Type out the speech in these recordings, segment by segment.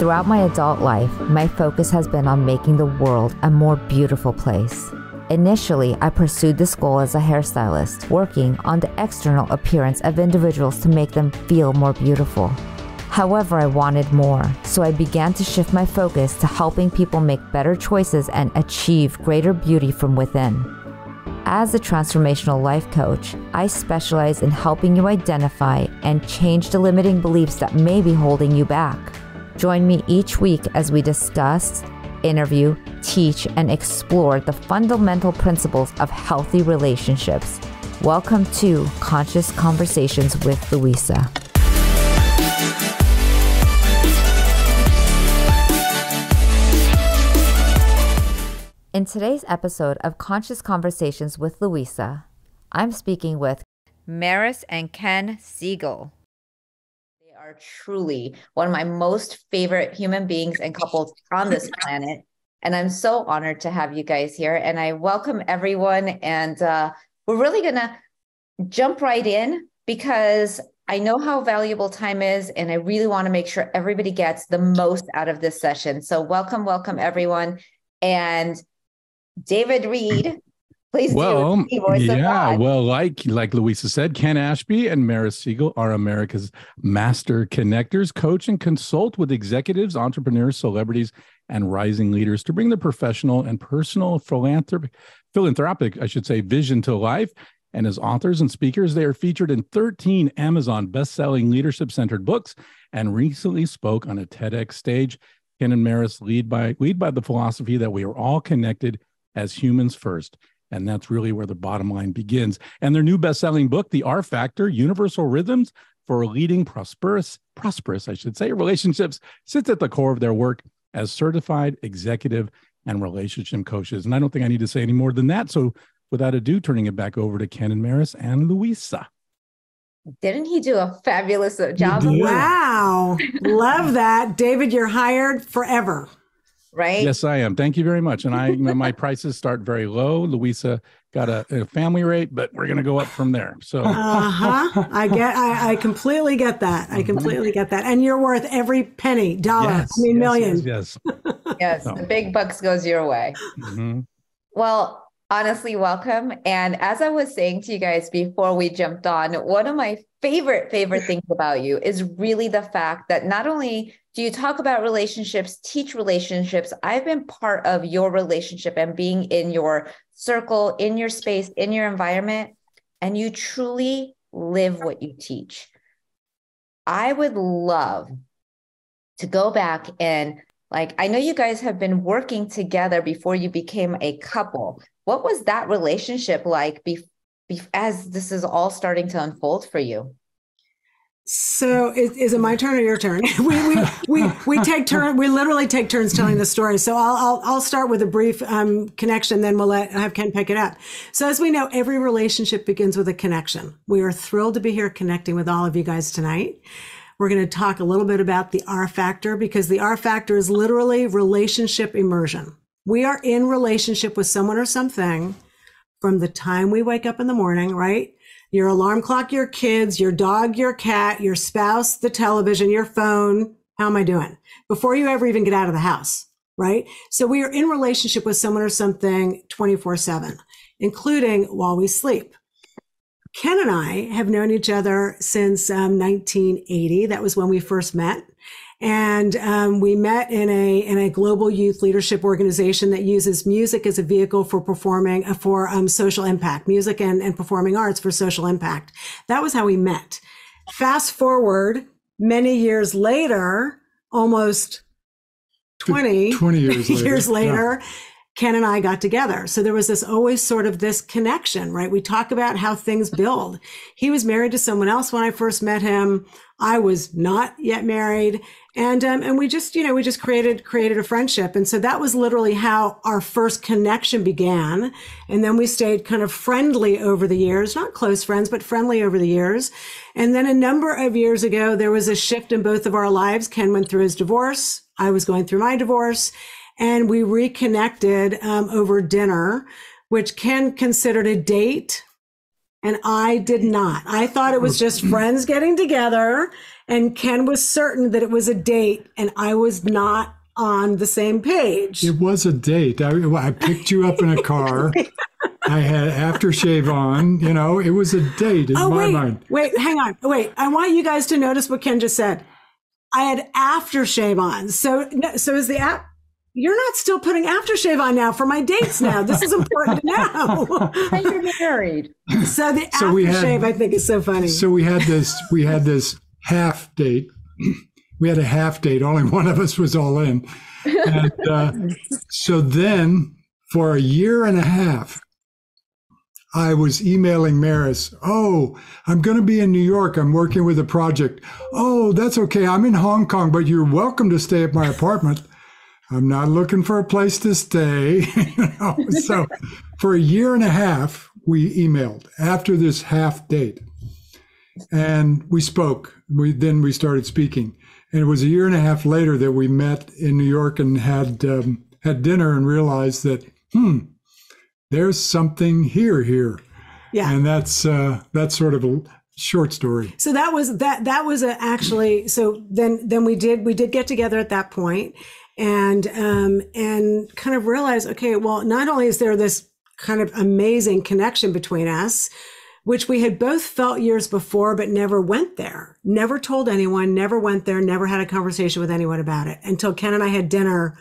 Throughout my adult life, my focus has been on making the world a more beautiful place. Initially, I pursued this goal as a hairstylist, working on the external appearance of individuals to make them feel more beautiful. However, I wanted more, so I began to shift my focus to helping people make better choices and achieve greater beauty from within. As a transformational life coach, I specialize in helping you identify and change the limiting beliefs that may be holding you back. Join me each week as we discuss, interview, teach, and explore the fundamental principles of healthy relationships. Welcome to Conscious Conversations with Louisa. In today's episode of Conscious Conversations with Louisa, I'm speaking with Maris and Ken Segal are truly one of my most favorite human beings and couples on this planet. And I'm so honored to have you guys here. And I welcome everyone. And uh, we're really going to jump right in because I know how valuable time is. And I really want to make sure everybody gets the most out of this session. So, welcome, welcome, everyone. And David Reed Please well, yeah. Well, like like Louisa said, Ken Ashby and Maris Segal are America's master connectors, coach and consult with executives, entrepreneurs, celebrities, and rising leaders to bring their professional and personal philanthropic, philanthropic, I should say, vision to life. And as authors and speakers, they are featured in 13 Amazon best-selling leadership-centered books and recently spoke on a TEDx stage. Ken and Maris lead by lead by the philosophy that we are all connected as humans first and that's really where the bottom line begins. And their new best-selling book, The R Factor: Universal Rhythms for Leading Prosperous, prosperous, I should say, relationships, sits at the core of their work as certified executive and relationship coaches. And I don't think I need to say any more than that. So without ado, turning it back over to Ken and Maris and Louisa. Didn't he do a fabulous job? Wow. Love that. David, you're hired forever right? Yes, I am. Thank you very much. And I, my prices start very low. Louisa got a, a family rate, but we're going to go up from there. So, uh huh. I get, I, I completely get that. I mm-hmm. completely get that. And you're worth every penny, dollar, yes, I mean, yes, million. Yes. Yes. yes so. The big bucks goes your way. Mm-hmm. Well, honestly, welcome. And as I was saying to you guys before we jumped on, one of my favorite, favorite things about you is really the fact that not only do you talk about relationships, teach relationships, I've been part of your relationship and being in your circle, in your space, in your environment, and you truly live what you teach. I would love to go back and like, I know you guys have been working together before you became a couple. What was that relationship like be, be, as this is all starting to unfold for you? So is, is, it my turn or your turn? we, we, we, we take turn. We literally take turns telling the story. So I'll, I'll, I'll start with a brief um, connection, then we'll let have Ken pick it up. So as we know, every relationship begins with a connection. We are thrilled to be here connecting with all of you guys tonight. We're going to talk a little bit about the R factor because the R factor is literally relationship immersion. We are in relationship with someone or something from the time we wake up in the morning, right? Your alarm clock, your kids, your dog, your cat, your spouse, the television, your phone. How am I doing? Before you ever even get out of the house, right? So we are in relationship with someone or something 24 seven, including while we sleep. Ken and I have known each other since um, 1980. That was when we first met. And um, we met in a in a global youth leadership organization that uses music as a vehicle for performing uh, for um, social impact, music and, and performing arts for social impact. That was how we met. Fast forward many years later, almost 20, 20 years later, years later yeah. Ken and I got together. So there was this always sort of this connection, right? We talk about how things build. He was married to someone else when I first met him. I was not yet married. And, um, and we just, you know, we just created, created a friendship. And so that was literally how our first connection began. And then we stayed kind of friendly over the years, not close friends, but friendly over the years. And then a number of years ago, there was a shift in both of our lives. Ken went through his divorce. I was going through my divorce and we reconnected um, over dinner, which Ken considered a date. And I did not. I thought it was just friends getting together And Ken was certain that it was a date, and I was not on the same page. It was a date. I, I picked you up in a car. I had aftershave on. You know, it was a date in oh, my wait, mind. Wait, hang on. Wait, I want you guys to notice what Ken just said. I had aftershave on. So, so is the app? You're not still putting aftershave on now for my dates now. This is important to know. you're married. So the so aftershave, I think, is so funny. So we had this. We had this half date. We had a half date. Only one of us was all in. And uh, so then, for a year and a half, I was emailing Maris, oh, I'm going to be in New York. I'm working with a project. Oh, that's okay. I'm in Hong Kong, but you're welcome to stay at my apartment. I'm not looking for a place to stay. you know? So for a year and a half, we emailed after this half date. And we spoke. We then we started speaking. And it was a year and a half later that we met in New York and had um, had dinner and realized that, hmm, there's something here here. Yeah. And that's uh, that's sort of a short story. So that was that that was a, actually so then then we did we did get together at that point and um and kind of realize okay well not only is there this kind of amazing connection between us which we had both felt years before but never went there never told anyone never went there never had a conversation with anyone about it until Ken and I had dinner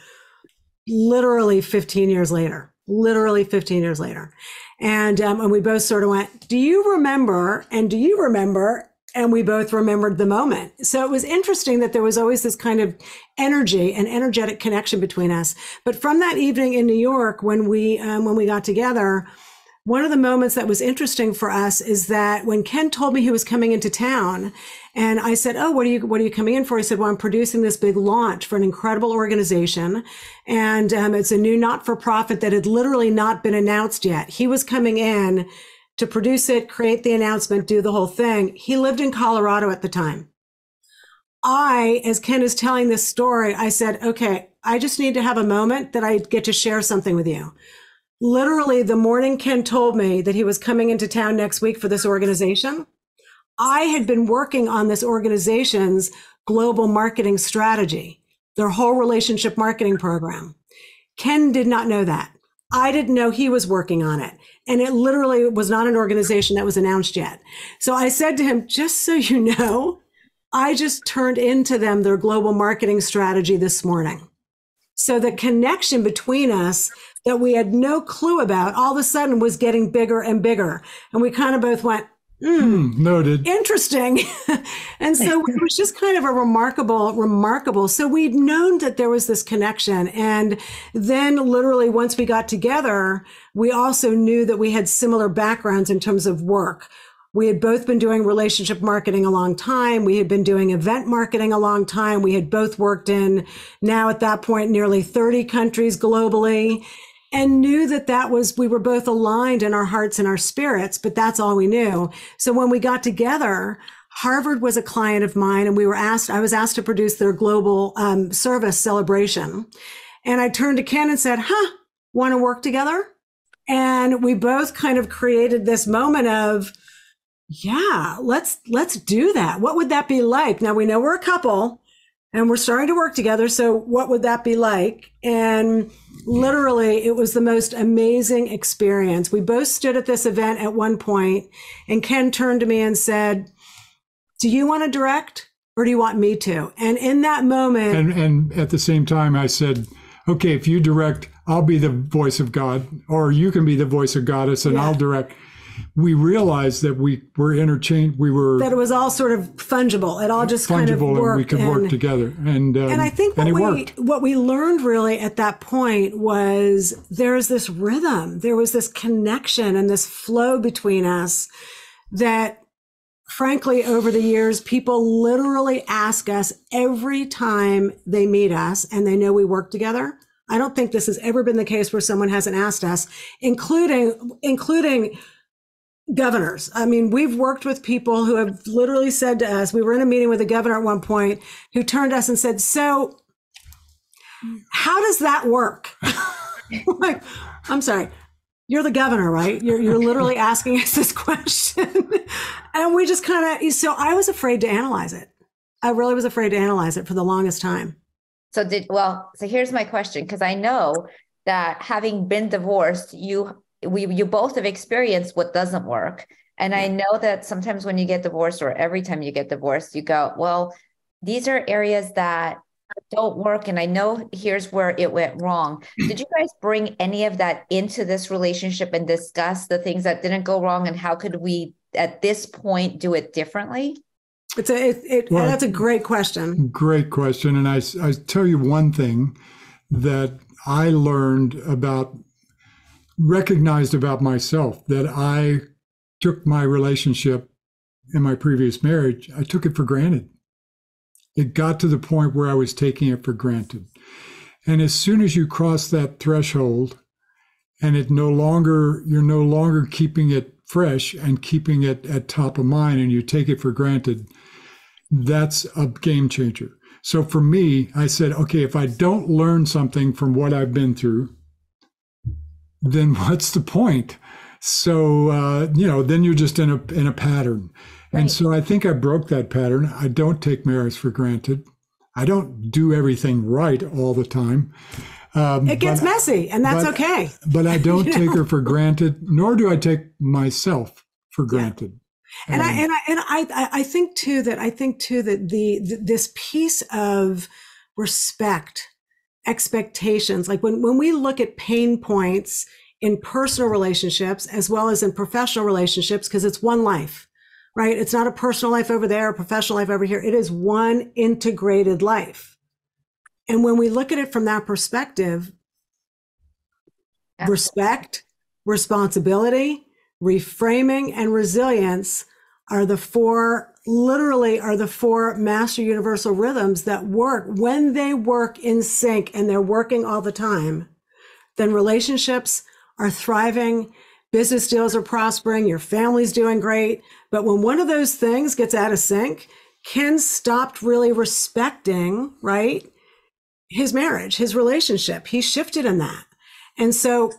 literally 15 years later literally 15 years later. And, um, and we both sort of went, do you remember? And do you remember? And we both remembered the moment. So it was interesting that there was always this kind of energy and energetic connection between us. But from that evening in New York, when we, um, when we got together, one of the moments that was interesting for us is that when Ken told me he was coming into town and I said, "Oh, what are you what are you coming in for?" He said, "Well, I'm producing this big launch for an incredible organization, and um, it's a new not-for-profit that had literally not been announced yet." He was coming in to produce it, create the announcement, do the whole thing. He lived in Colorado at the time. I, as Ken is telling this story, I said, "Okay, I just need to have a moment that I get to share something with you." Literally, the morning Ken told me that he was coming into town next week for this organization I had been working on this organization's global marketing strategy, their whole relationship marketing program. Ken did not know that. I didn't know he was working on it. And it literally was not an organization that was announced yet. So I said to him, just so you know, I just turned into them their global marketing strategy this morning. So the connection between us that we had no clue about all of a sudden was getting bigger and bigger. And we kind of both went, Mm, noted. Interesting. and so it was just kind of a remarkable, remarkable. So we'd known that there was this connection. And then literally once we got together, we also knew that we had similar backgrounds in terms of work. We had both been doing relationship marketing a long time. We had been doing event marketing a long time. We had both worked in now at that point nearly 30 countries globally and knew that that was we were both aligned in our hearts and our spirits but that's all we knew so when we got together harvard was a client of mine and we were asked i was asked to produce their global um, service celebration and i turned to ken and said huh want to work together and we both kind of created this moment of yeah let's let's do that what would that be like now we know we're a couple and we're starting to work together. So what would that be like? And literally, it was the most amazing experience. We both stood at this event at one point, and Ken turned to me and said, Do you want to direct or do you want me to? And in that moment, and, and at the same time, I said, Okay, if you direct, I'll be the voice of God, or you can be the voice of goddess, and yeah. I'll direct we realized that we were interchange. We were that it was all sort of fungible. It all just fungible, kind of worked, and we could and, work together. And um, and I think what we worked. what we learned really at that point was there's this rhythm, there was this connection and this flow between us that frankly, over the years, people literally ask us every time they meet us and they know we work together. I don't think this has ever been the case where someone hasn't asked us, including, including governors. I mean, we've worked with people who have literally said to us, we were in a meeting with a governor at one point who turned to us and said, So, how does that work? like, I'm sorry, you're the governor, right? You're, you're literally asking us this question. and we just kind of, so I was afraid to analyze it. I really was afraid to analyze it for the longest time. So did well, so here's my question because I know that having been divorced, you we you both have experienced what doesn't work. And I know that sometimes when you get divorced or every time you get divorced, you go, well, these are areas that don't work and i know here's where it went wrong. Did you guys bring any of that into this relationship and discuss the things that didn't go wrong and how could we at this point do it differently? It's a it, it well, that's a great question. Great question. And i i tell you one thing that i learned about recognized about myself that i took my relationship in my previous marriage i took it for granted it got to the point where I was taking it for granted. And as soon as you cross that threshold and it no longer, you're no longer keeping it fresh and keeping it at top of mind and you take it for granted, that's a game changer. So for me, I said, okay, if I don't learn something from what I've been through, then what's the point? So uh, you know, then you're just in a in a pattern. Right. And so I think I broke that pattern. I don't take marriage for granted. I don't do everything right all the time. Um, it gets but, messy, and that's but, okay. But I don't take know? her for granted, nor do I take myself for granted. Yeah. And, um, I and I and I I think too that I think too that the, the this piece of respect, expectations, like when when we look at pain points in personal relationships as well as in professional relationships, because it's one life right? It's not a personal life over there, a professional life over here. It is one integrated life. And when we look at it from that perspective, respect, responsibility, reframing, and resilience are the four, literally, are the four master universal rhythms that work. When they work in sync and they're working all the time, then relationships are thriving business deals are prospering, your family's doing great. But when one of those things gets out of sync, Ken stopped really respecting, right? His marriage, his relationship. He shifted in that. And so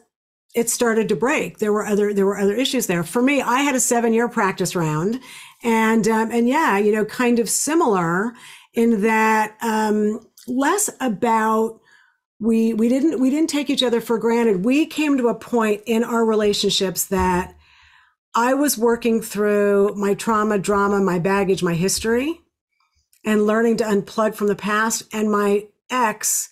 it started to break. There were other there were other issues there. For me, I had a seven year practice round, and um, and yeah, you know, kind of similar in that um, less about we we didn't we didn't take each other for granted. We came to a point in our relationships that I was working through my trauma, drama, my baggage, my history, and learning to unplug from the past. And my ex,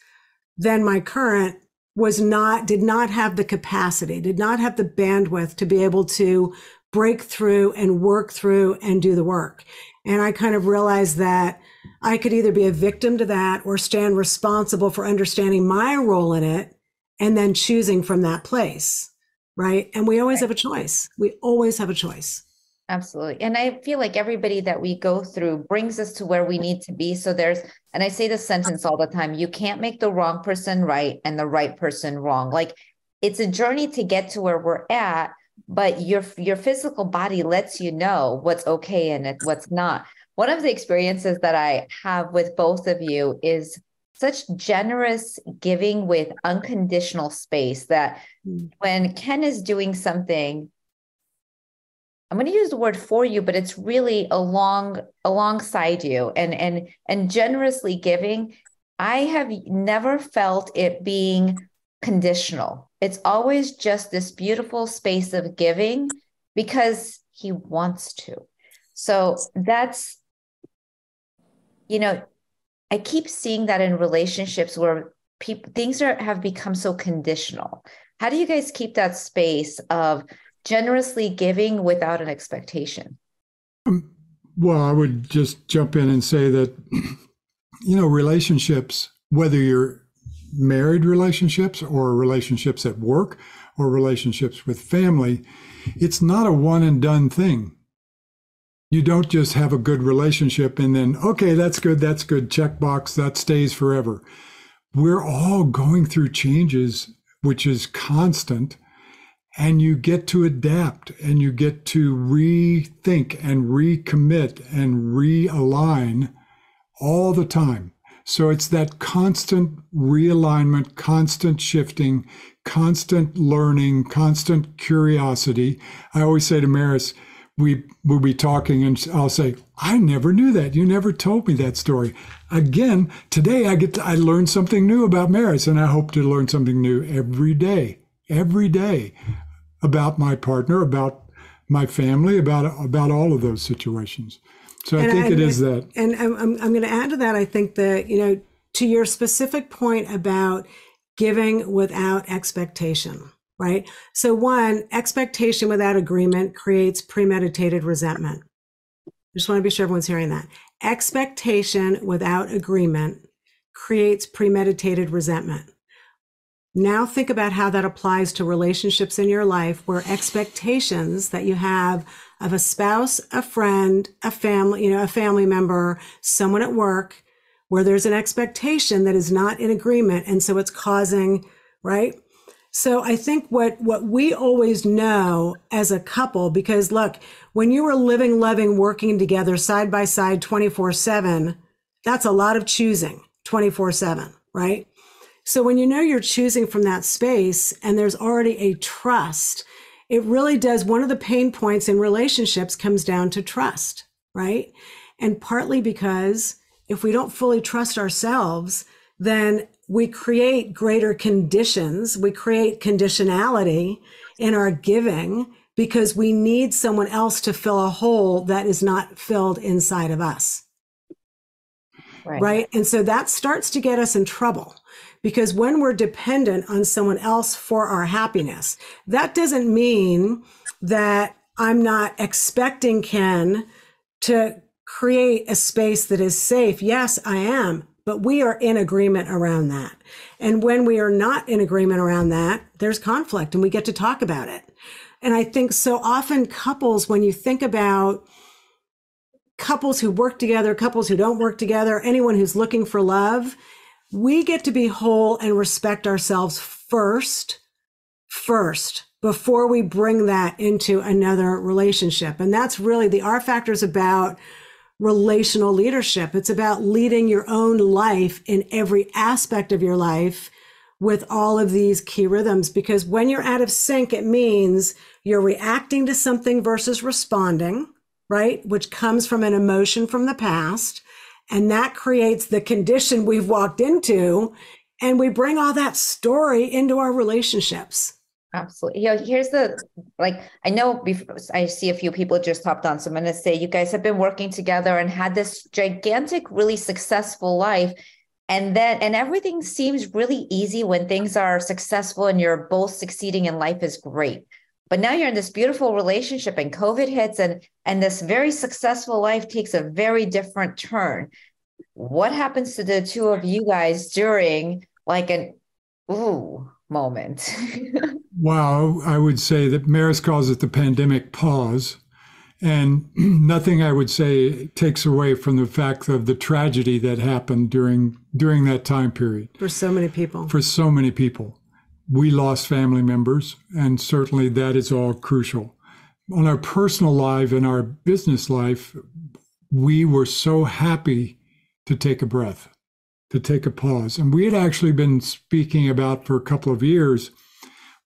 then my current, was not did not have the capacity, did not have the bandwidth to be able to break through and work through and do the work. And I kind of realized that I could either be a victim to that or stand responsible for understanding my role in it and then choosing from that place. Right. And we always right. have a choice. We always have a choice. Absolutely. And I feel like everybody that we go through brings us to where we need to be. So there's, and I say this sentence all the time you can't make the wrong person right and the right person wrong. Like it's a journey to get to where we're at, but your your physical body lets you know what's okay and what's not one of the experiences that I have with both of you is such generous giving with unconditional space that mm. when Ken is doing something, I'm going to use the word for you, but it's really along alongside you and and and generously giving. I have never felt it being conditional. It's always just this beautiful space of giving because he wants to. So that's you know, I keep seeing that in relationships where people things are have become so conditional. How do you guys keep that space of generously giving without an expectation? Um, well, I would just jump in and say that you know, relationships, whether you're married relationships or relationships at work or relationships with family, it's not a one and done thing. You don't just have a good relationship and then okay that's good that's good checkbox that stays forever. We're all going through changes which is constant and you get to adapt and you get to rethink and recommit and realign all the time so it's that constant realignment constant shifting constant learning constant curiosity i always say to maris we will be talking and I'll say, I never knew that. You never told me that story. Again, today I get to, I learned something new about Maris and I hope to learn something new every day, every day about my partner, about my family, about about all of those situations. So and I think I, it is that. And I'm, I'm, I'm going to add to that. I think that, you know, to your specific point about giving without expectation, right? So, one, expectation without agreement creates premeditated resentment. I just want to be sure everyone's hearing that. Expectation without agreement creates premeditated resentment. Now think about how that applies to relationships in your life where expectations that you have of a spouse, a friend, a family, you know, a family member, someone at work, where there's an expectation that is not in agreement. And so it's causing, right? So I think what, what we always know as a couple, because look, when you are living, loving, working together side by side 24 seven, that's a lot of choosing 24 seven, right? So when you know you're choosing from that space and there's already a trust, it really does. One of the pain points in relationships comes down to trust, right? And partly because if we don't fully trust ourselves, then we create greater conditions. We create conditionality in our giving because we need someone else to fill a hole that is not filled inside of us. Right. right. And so that starts to get us in trouble because when we're dependent on someone else for our happiness, that doesn't mean that I'm not expecting Ken to create a space that is safe. Yes, I am, but we are in agreement around that. And when we are not in agreement around that, there's conflict and we get to talk about it. And I think so often couples, when you think about couples who work together, couples who don't work together, anyone who's looking for love, we get to be whole and respect ourselves first, first, before we bring that into another relationship. And that's really the R factor is about relational leadership. It's about leading your own life in every aspect of your life with all of these key rhythms. Because when you're out of sync, it means you're reacting to something versus responding, right? Which comes from an emotion from the past. And that creates the condition we've walked into. And we bring all that story into our relationships. Absolutely. You know, here's the like I know before, I see a few people just hopped on. So I'm gonna say you guys have been working together and had this gigantic, really successful life. And then and everything seems really easy when things are successful and you're both succeeding in life is great. But now you're in this beautiful relationship and COVID hits and and this very successful life takes a very different turn. What happens to the two of you guys during like an ooh moment? wow, I would say that Maris calls it the pandemic pause. And nothing I would say takes away from the fact of the tragedy that happened during during that time period. For so many people. For so many people we lost family members, and certainly that is all crucial. On our personal life and our business life, we were so happy to take a breath, to take a pause. And we had actually been speaking about for a couple of years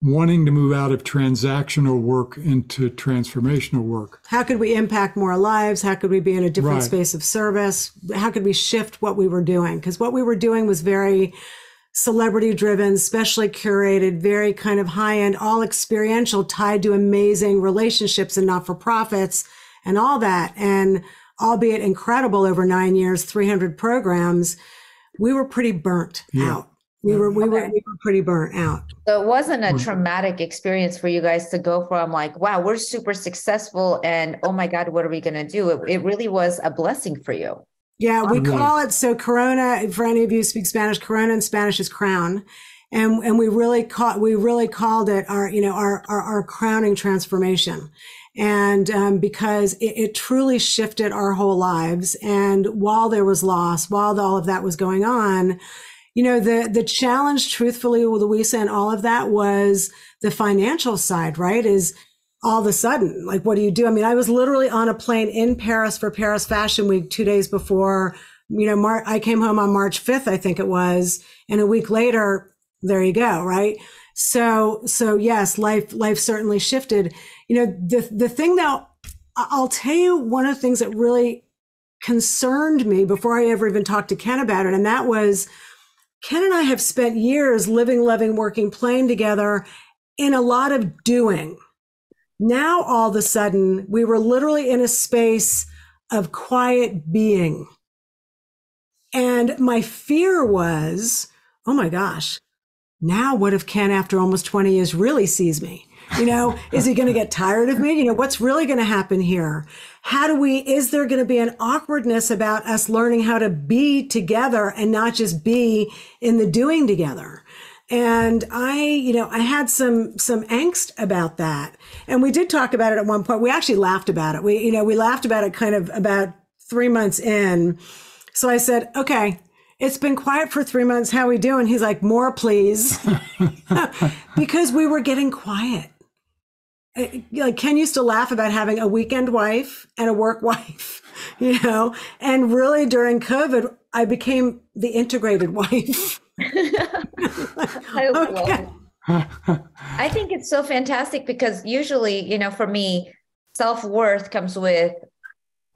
wanting to move out of transactional work into transformational work. How could we impact more lives? How could we be in a different right. space of service? How could we shift what we were doing? Because what we were doing was very celebrity driven, specially curated, very kind of high end, all experiential, tied to amazing relationships and not for profits and all that. And albeit incredible over nine years, 300 programs, we were pretty burnt yeah. out. We were, we, okay. were, we were pretty burnt out. So it wasn't a hmm. traumatic experience for you guys to go from like, wow, we're super successful and oh my God, what are we going to do? It, it really was a blessing for you. Yeah, we call it so Corona. For any of you who speak Spanish, Corona in Spanish is crown, and and we really caught we really called it our you know our our, our crowning transformation, and um, because it, it, truly shifted our whole lives. And while there was loss, while all of that was going on, you know the the challenge, truthfully, with Louisa and all of that was the financial side. Right? Is all of a sudden. Like, what do you do? I mean, I was literally on a plane in Paris for Paris Fashion Week two days before, you know, Mar- I came home on March 5th, I think it was. And a week later, there you go. Right. So, so yes, life, life certainly shifted. You know, the, the thing that I'll tell you one of the things that really concerned me before I ever even talked to Ken about it. And that was Ken and I have spent years living, loving, working, playing together in a lot of doing. Now, all of a sudden, we were literally in a space of quiet being. And my fear was, oh my gosh, now what if Ken, after almost 20 years, really sees me? You know, is he going to get tired of me? You know, what's really going to happen here? How do we, is there going to be an awkwardness about us learning how to be together and not just be in the doing together? And I, you know, I had some, some angst about that. And we did talk about it at one point. We actually laughed about it. We, you know, we laughed about it kind of about three months in. So I said, okay, it's been quiet for three months. How we doing? He's like, more, please. because we were getting quiet eh, like Ken used to laugh about having a weekend wife and a work wife, you know, and really during COVID, I became the integrated wife. I, okay. I think it's so fantastic because usually, you know, for me, self worth comes with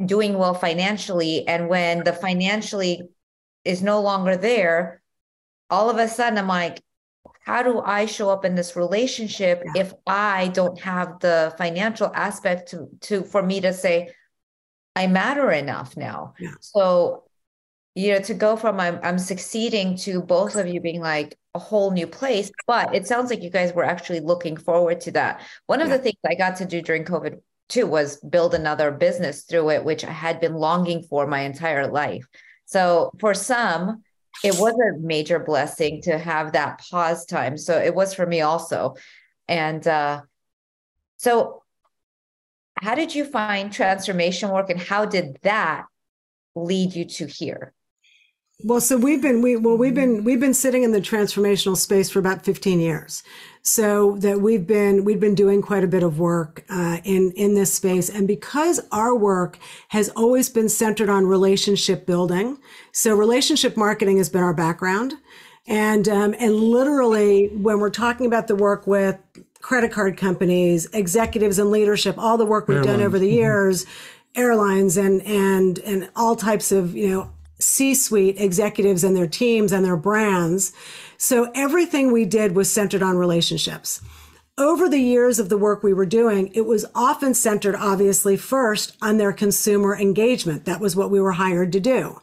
doing well financially. And when the financially is no longer there, all of a sudden I'm like, how do I show up in this relationship yeah. if I don't have the financial aspect to to for me to say I matter enough now. Yeah. So you know to go from I'm I'm succeeding to both of you being like a whole new place, but it sounds like you guys were actually looking forward to that. One of yeah. the things I got to do during COVID too was build another business through it which I had been longing for my entire life. So for some it was a major blessing to have that pause time. So it was for me also. And uh, so, how did you find transformation work and how did that lead you to here? Well, so we've been we well we've been we've been sitting in the transformational space for about 15 years. So that we've been we've been doing quite a bit of work uh, in in this space, and because our work has always been centered on relationship building, so relationship marketing has been our background, and um, and literally when we're talking about the work with credit card companies, executives, and leadership, all the work we've airlines. done over the mm-hmm. years, mm-hmm. airlines, and and and all types of you know C suite executives and their teams and their brands. So everything we did was centered on relationships. Over the years of the work we were doing, it was often centered, obviously, first on their consumer engagement. That was what we were hired to do.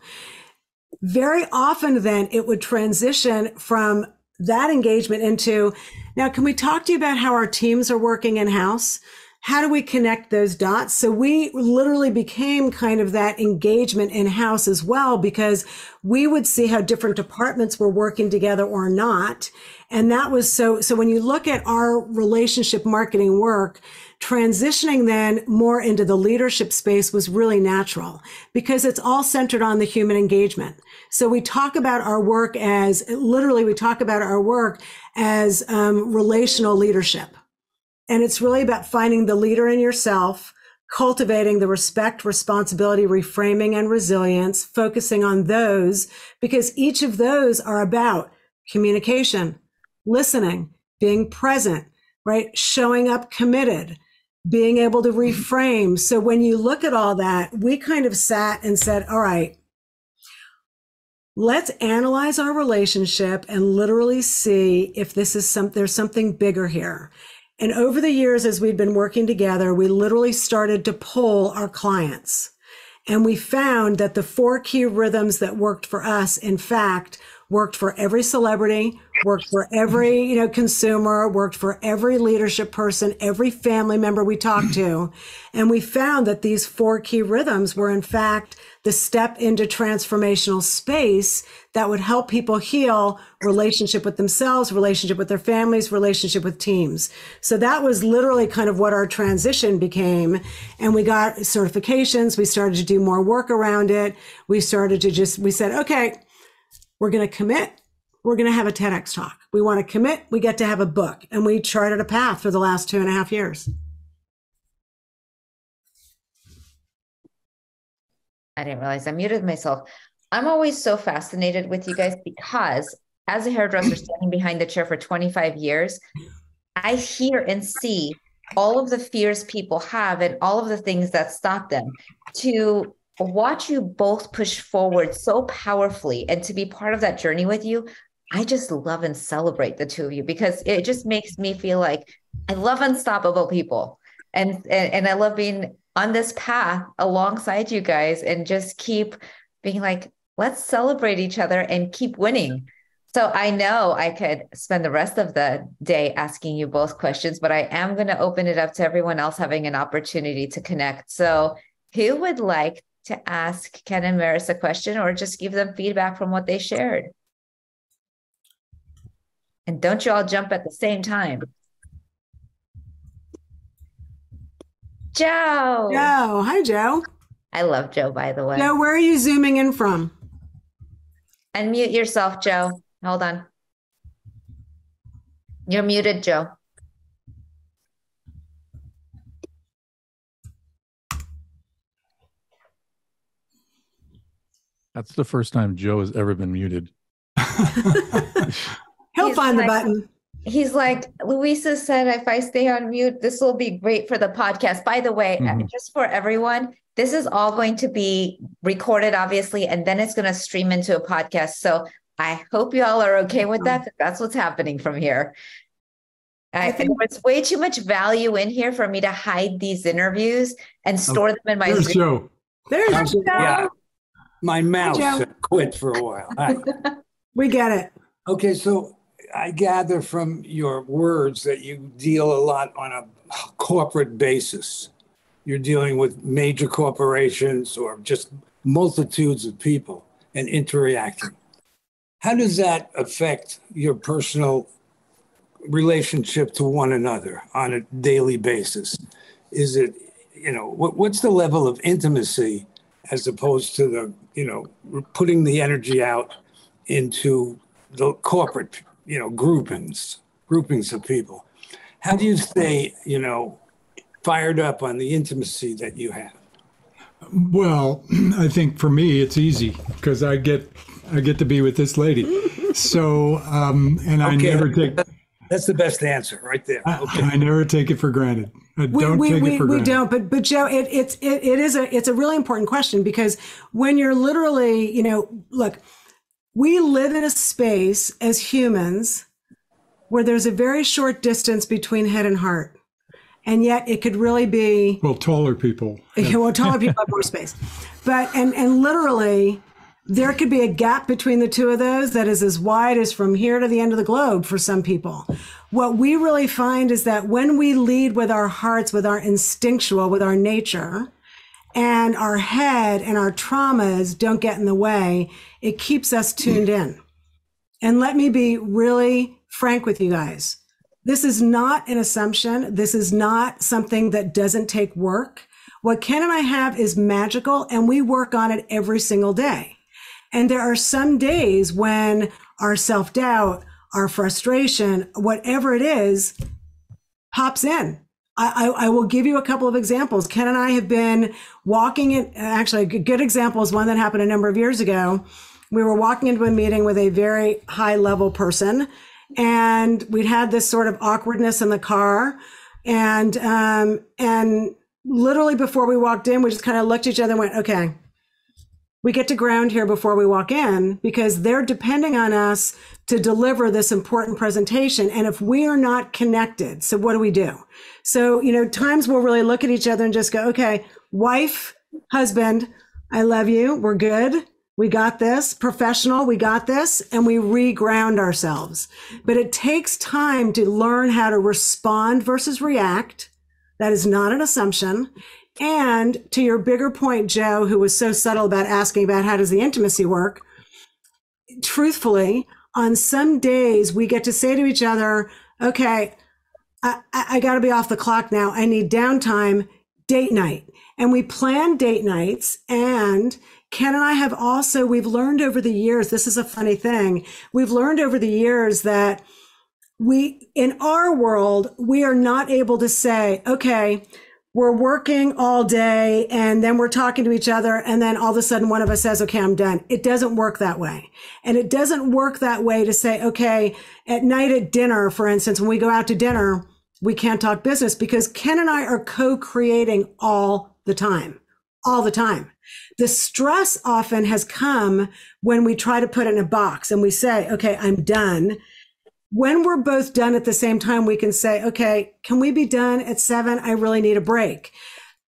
Very often, then, it would transition from that engagement into now, can we talk to you about how our teams are working in house? How do we connect those dots? So we literally became kind of that engagement in house as well, because we would see how different departments were working together or not. And that was so, so when you look at our relationship marketing work, transitioning then more into the leadership space was really natural because it's all centered on the human engagement. So we talk about our work as literally, we talk about our work as um, relational leadership. And it's really about finding the leader in yourself, cultivating the respect, responsibility, reframing, and resilience, focusing on those because each of those are about communication, listening, being present, right? Showing up committed, being able to mm-hmm. reframe. So when you look at all that, we kind of sat and said, all right, let's analyze our relationship and literally see if this is some, there's something bigger here. And over the years, as we'd been working together, we literally started to poll our clients. And we found that the four key rhythms that worked for us, in fact, worked for every celebrity, worked for every, you know, consumer, worked for every leadership person, every family member we talked to. And we found that these four key rhythms were in fact the step into transformational space that would help people heal relationship with themselves, relationship with their families, relationship with teams. So that was literally kind of what our transition became. And we got certifications. We started to do more work around it. We started to just, we said, okay, we're going to commit. We're going to have a TEDx talk. We want to commit. We get to have a book. And we charted a path for the last two and a half years. I didn't realize I muted myself. I'm always so fascinated with you guys because as a hairdresser standing behind the chair for 25 years, I hear and see all of the fears people have and all of the things that stop them to watch you both push forward so powerfully and to be part of that journey with you i just love and celebrate the two of you because it just makes me feel like i love unstoppable people and and, and i love being on this path alongside you guys and just keep being like let's celebrate each other and keep winning so I know I could spend the rest of the day asking you both questions, but I am going to open it up to everyone else having an opportunity to connect. So who would like to ask Ken and Maris a question or just give them feedback from what they shared? And don't you all jump at the same time. Joe. Joe. Hi, Joe. I love Joe, by the way. Joe, where are you zooming in from? Unmute yourself, Joe. Hold on. You're muted, Joe. That's the first time Joe has ever been muted. He'll He's find like- the button. He's like, Louisa said, if I stay on mute, this will be great for the podcast. By the way, uh, Mhm. just for everyone, this is all going to be recorded, obviously, and then it's going to stream into a podcast. So I hope you all are okay with that. That's what's happening from here. I, I think- there's way too much value in here for me to hide these interviews and store them in my There's Zoom. Joe. There's Yeah. My mouse quit for a while. Hi. we get it. Okay, so I gather from your words that you deal a lot on a corporate basis. You're dealing with major corporations or just multitudes of people and interacting. How does that affect your personal relationship to one another on a daily basis? Is it, you know, what, what's the level of intimacy as opposed to the, you know, putting the energy out into the corporate, you know, groupings, groupings of people. How do you stay, you know, fired up on the intimacy that you have? Well, I think for me it's easy because I get I get to be with this lady. So um, and I never take That's the best answer right there. I, Okay. I never take it for granted. I We, don't we, take we, it for we granted. don't, but but Joe, it, it's it, it is a it's a really important question because when you're literally, you know, look, we live in a space as humans where there's a very short distance between head and heart, and yet it could really be Well, taller people. well, taller people have more space, but and and literally there could be a gap between the two of those that is as wide as from here to the end of the globe for some people. What we really find is that when we lead with our hearts, with our instinctual, with our nature, and our head and our traumas don't get in the way, it keeps us tuned in. And let me be really frank with you guys. This is not an assumption. This is not something that doesn't take work. What Ken and I have is magical and we work on it every single day. And there are some days when our self doubt, our frustration, whatever it is, pops in. I, I, will give you a couple of examples. Ken and I have been walking in, actually, a good example is one that happened a number of years ago. We were walking into a meeting with a very high level person, and we'd had this sort of awkwardness in the car. And, um, and literally before we walked in, we just kind of looked at each other and went, okay, we get to ground here before we walk in because they're depending on us to deliver this important presentation. And if we are not connected, so what do we do? So, you know, times we'll really look at each other and just go, okay, wife, husband, I love you. We're good. We got this. Professional, we got this. And we reground ourselves. But it takes time to learn how to respond versus react. That is not an assumption. And to your bigger point, Joe, who was so subtle about asking about how does the intimacy work, truthfully, on some days we get to say to each other, okay, I, I, got to be off the clock now. I need downtime, date night. And we plan date nights. And Ken and I have also, we've learned over the years, this is a funny thing. We've learned over the years that we, in our world, we are not able to say, okay, we're working all day and then we're talking to each other and then all of a sudden one of us says okay i'm done it doesn't work that way and it doesn't work that way to say okay at night at dinner for instance when we go out to dinner we can't talk business because Ken and I are co-creating all the time, all the time. The stress often has come when we try to put it in a box and we say, okay, I'm done. When we're both done at the same time, we can say, okay, can we be done at seven? I really need a break.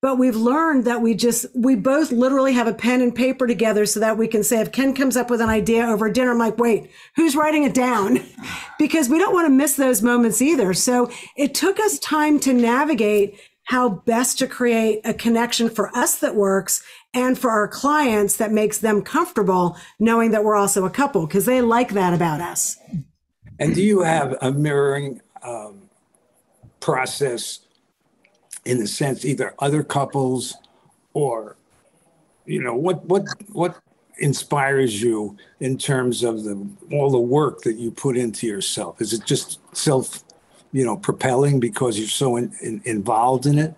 But we've learned that we just, we both literally have a pen and paper together so that we can say, if Ken comes up with an idea over dinner, I'm like, wait, who's writing it down? because we don't want to miss those moments either. So it took us time to navigate how best to create a connection for us that works and for our clients that makes them comfortable knowing that we're also a couple because they like that about us. And do you have a mirroring um, process in the sense either other couples or you know what what what inspires you in terms of the all the work that you put into yourself? Is it just self you know propelling because you're so in, in, involved in it?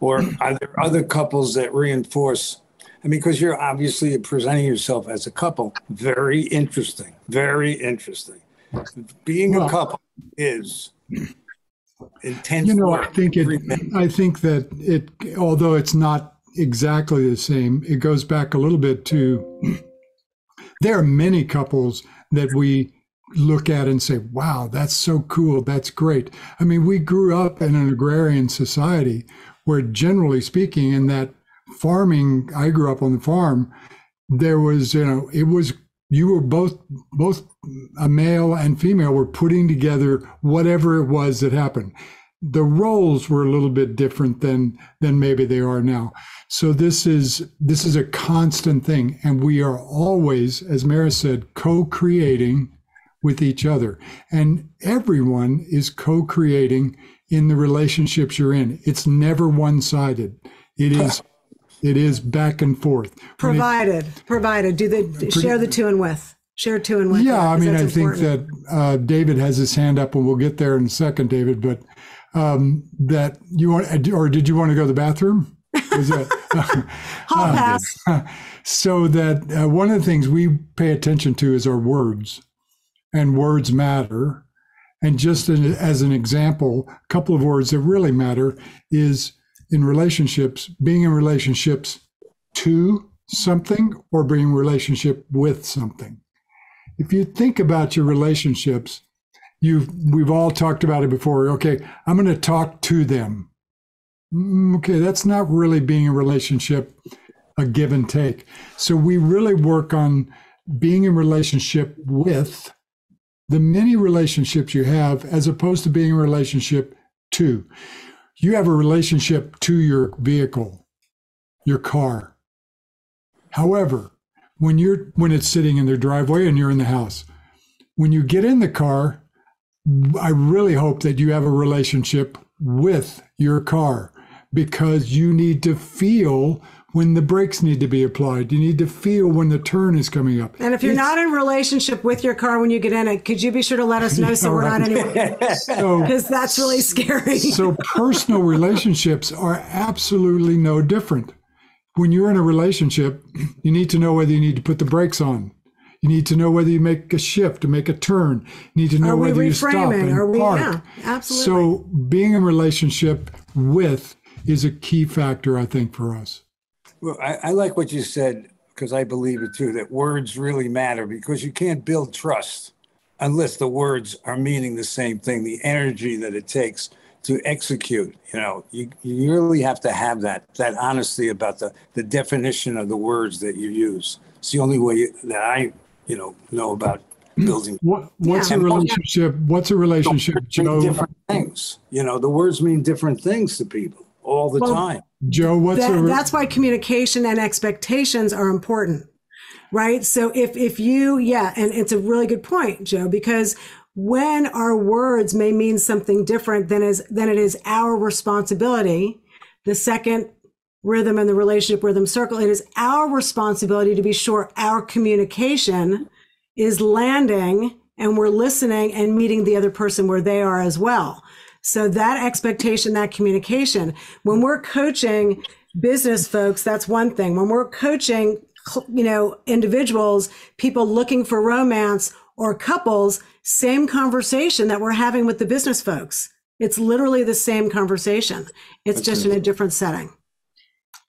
Or are there other couples that reinforce I mean, because you're obviously presenting yourself as a couple, very interesting, very interesting. Being well, a couple is intense. You know, I think it. I think that it, although it's not exactly the same, it goes back a little bit to. There are many couples that we look at and say, "Wow, that's so cool. That's great." I mean, we grew up in an agrarian society where, generally speaking, in that farming, I grew up on the farm. There was, you know, it was you were both both a male and female were putting together whatever it was that happened. The roles were a little bit different than than maybe they are now. So this is this is a constant thing and we are always as Maris said co-creating with each other. And everyone is co-creating in the relationships you're in. It's never one-sided. It is it is back and forth. Provided, it, provided. Do they pretty, share the to and with? Share to and with. Yeah, I mean, I think that uh, David has his hand up, and we'll get there in a second, David. But um, that you want, or did you want to go to the bathroom? Was that Hall uh, pass? so that uh, one of the things we pay attention to is our words, and words matter. And just as an example, a couple of words that really matter is in relationships, being in relationships to something or being in relationship with something. If you think about your relationships, you've we've all talked about it before. Okay, I'm going to talk to them. Mm, okay, that's not really being a relationship, a give and take. So we really work on being in relationship with the many relationships you have as opposed to being in relationship to you have a relationship to your vehicle, your car. However, when you're when it's sitting in their driveway and you're in the house, when you get in the car, I really hope that you have a relationship with your car because you need to feel when the brakes need to be applied. You need to feel when the turn is coming up. And if you're it's, not in relationship with your car when you get in it, could you be sure to let us know so we're right. not anywhere? Because that's really scary. so personal relationships are absolutely no different. When you're in a relationship, you need to know whether you need to put the brakes on. You need to know whether you make a shift to make a turn. You need to know whether you stop and we, park. Yeah, absolutely. So being in relationship with is a key factor, I think, for us. Well, I, I like what you said because I believe it too that words really matter because you can't build trust unless the words are meaning the same thing, the energy that it takes to execute. You know, you, you really have to have that that honesty about the, the definition of the words that you use. It's the only way that I, you know, know about building. What, what's yeah. a relationship? What's a relationship, Joe? Different things. You know, the words mean different things to people all the well, time. Joe, what's that, re- that's why communication and expectations are important, right? So if if you, yeah, and it's a really good point, Joe, because when our words may mean something different than is than it is our responsibility, the second rhythm and the relationship rhythm circle, it is our responsibility to be sure our communication is landing and we're listening and meeting the other person where they are as well. So that expectation, that communication, when we're coaching business folks, that's one thing. When we're coaching, you know, individuals, people looking for romance or couples, same conversation that we're having with the business folks. It's literally the same conversation. It's That's just in a different setting.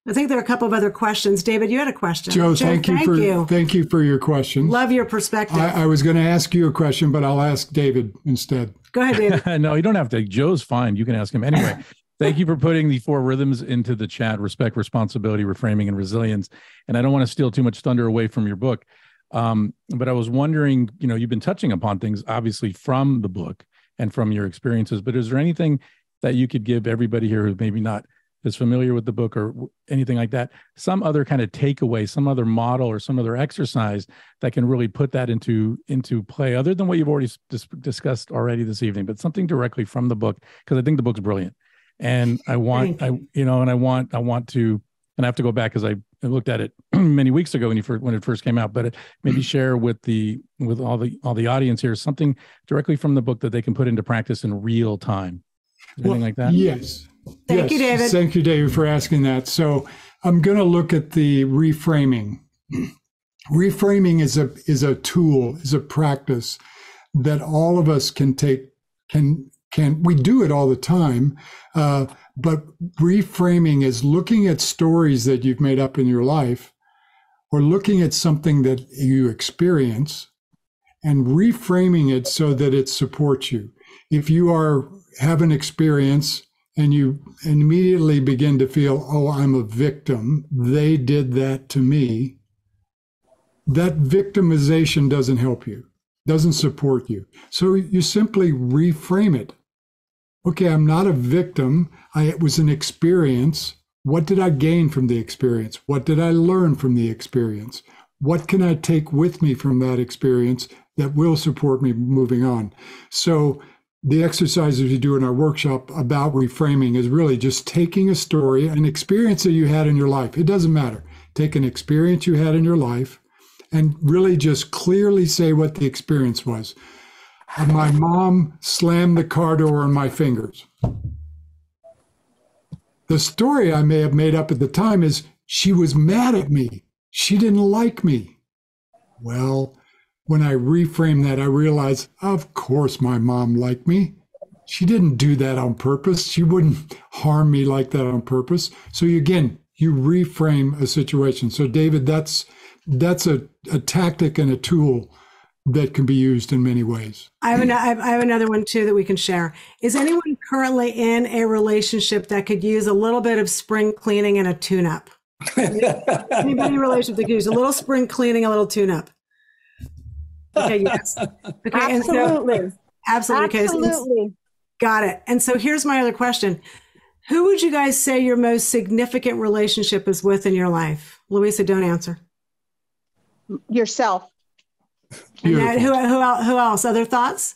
I think there are a couple of other questions. David, you had a question. Joe, thank you for thank you for your question. Love your perspective. I, I was going to ask you a question, but I'll ask David instead. Go ahead, David. no, you don't have to. Joe's fine. You can ask him anyway. Thank you for putting the four rhythms into the chat respect, responsibility, reframing, and resilience. And I don't want to steal too much thunder away from your book. Um, but I was wondering, you know, you've been touching upon things obviously from the book and from your experiences, but is there anything that you could give everybody here who's maybe not as familiar with the book or anything like that, some other kind of takeaway, some other model or some other exercise that can really put that into into play, other than what you've already dis- discussed already this evening, but something directly from the book because I think the book's brilliant, and I want I you. know, and I want I want to, and I have to go back because I, I looked at it many weeks ago when you first when it first came out, but maybe mm. share with the with all the all the audience here something directly from the book that they can put into practice in real time. Anything Well, like that? Yes. Thank you, David. Thank you, David, for asking that. So I'm going to look at the reframing. Reframing is a is a tool, is a practice that all of us can take can can we do it all the time, uh, but reframing is looking at stories that you've made up in your life, or looking at something that you experience, and reframing it so that it supports you. If you are have an experience and you immediately begin to feel, oh, I'm a victim, they did that to me, that victimization doesn't help you, doesn't support you. So you simply reframe it. Okay, I'm not a victim. I, it was an experience. What did I gain from the experience? What did I learn from the experience? What can I take with me from that experience that will support me moving on? So the exercises we do in our workshop about reframing is really just taking a story, an experience that you had in your life. It doesn't matter. Take an experience you had in your life and really just clearly say what the experience was. My mom slammed the car door on my fingers. The story I may have made up at the time is she was mad at me. She didn't like me. Well, when I reframe that, I realized, of course, my mom liked me. She didn't do that on purpose. She wouldn't harm me like that on purpose. So you, again, you reframe a situation. So David, that's that's a, a tactic and a tool that can be used in many ways. I have, an, I have I have another one too that we can share. Is anyone currently in a relationship that could use a little bit of spring cleaning and a tune up? Anybody in a relationship that could use a little spring cleaning, a little tune up? Okay, yes. Okay, and so- Absolutely. absolutely. Okay, so- Absolutely. got it. And so here's my other question. Who would you guys say your most significant relationship is with in your life? Louisa, don't answer. Yourself. And that, who, who, who else? Other thoughts?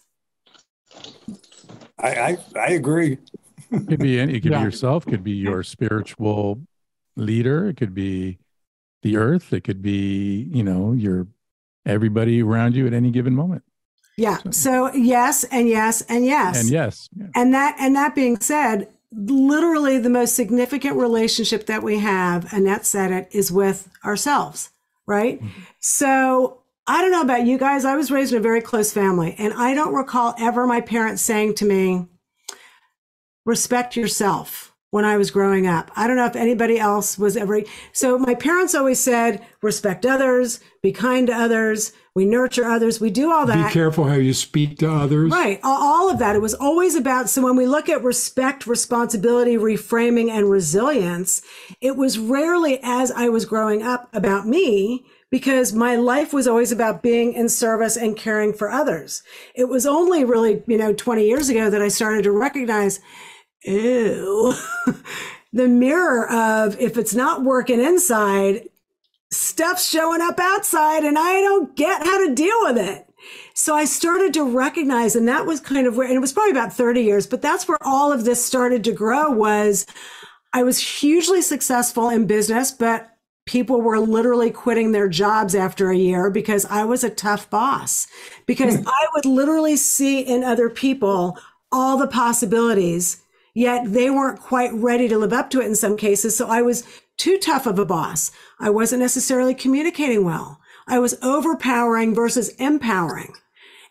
I, I, I agree. Could be any, it could Yeah. be yourself, could be your spiritual leader, it could be the earth, it could be, you know, your everybody around you at any given moment. Yeah. So yes, and yes, and yes. And yes, yeah. And that and that being said, literally the most significant relationship that we have, Annette said it, is with ourselves, right? Mm-hmm. So I don't know about you guys. I was raised in a very close family, and I don't recall ever my parents saying to me, respect yourself when I was growing up. I don't know if anybody else was ever. So my parents always said, respect others, be kind to others, we nurture others, we do all that. Be careful how you speak to others. Right. All- of that. It was always about. So when we look at respect, responsibility, reframing, and resilience, it was rarely as I was growing up about me because my life was always about being in service and caring for others. It was only really, you know, 20 years ago that I started to recognize, ew, the mirror of if it's not working inside, stuff's showing up outside and I don't get how to deal with it. So I started to recognize, and that was kind of where, and it was probably about 30 years, but that's where all of this started to grow was I was hugely successful in business, but people were literally quitting their jobs after a year because I was a tough boss. Because hmm. I would literally see in other people all the possibilities, yet they weren't quite ready to live up to it in some cases. So I was too tough of a boss. I wasn't necessarily communicating well. I was overpowering versus empowering.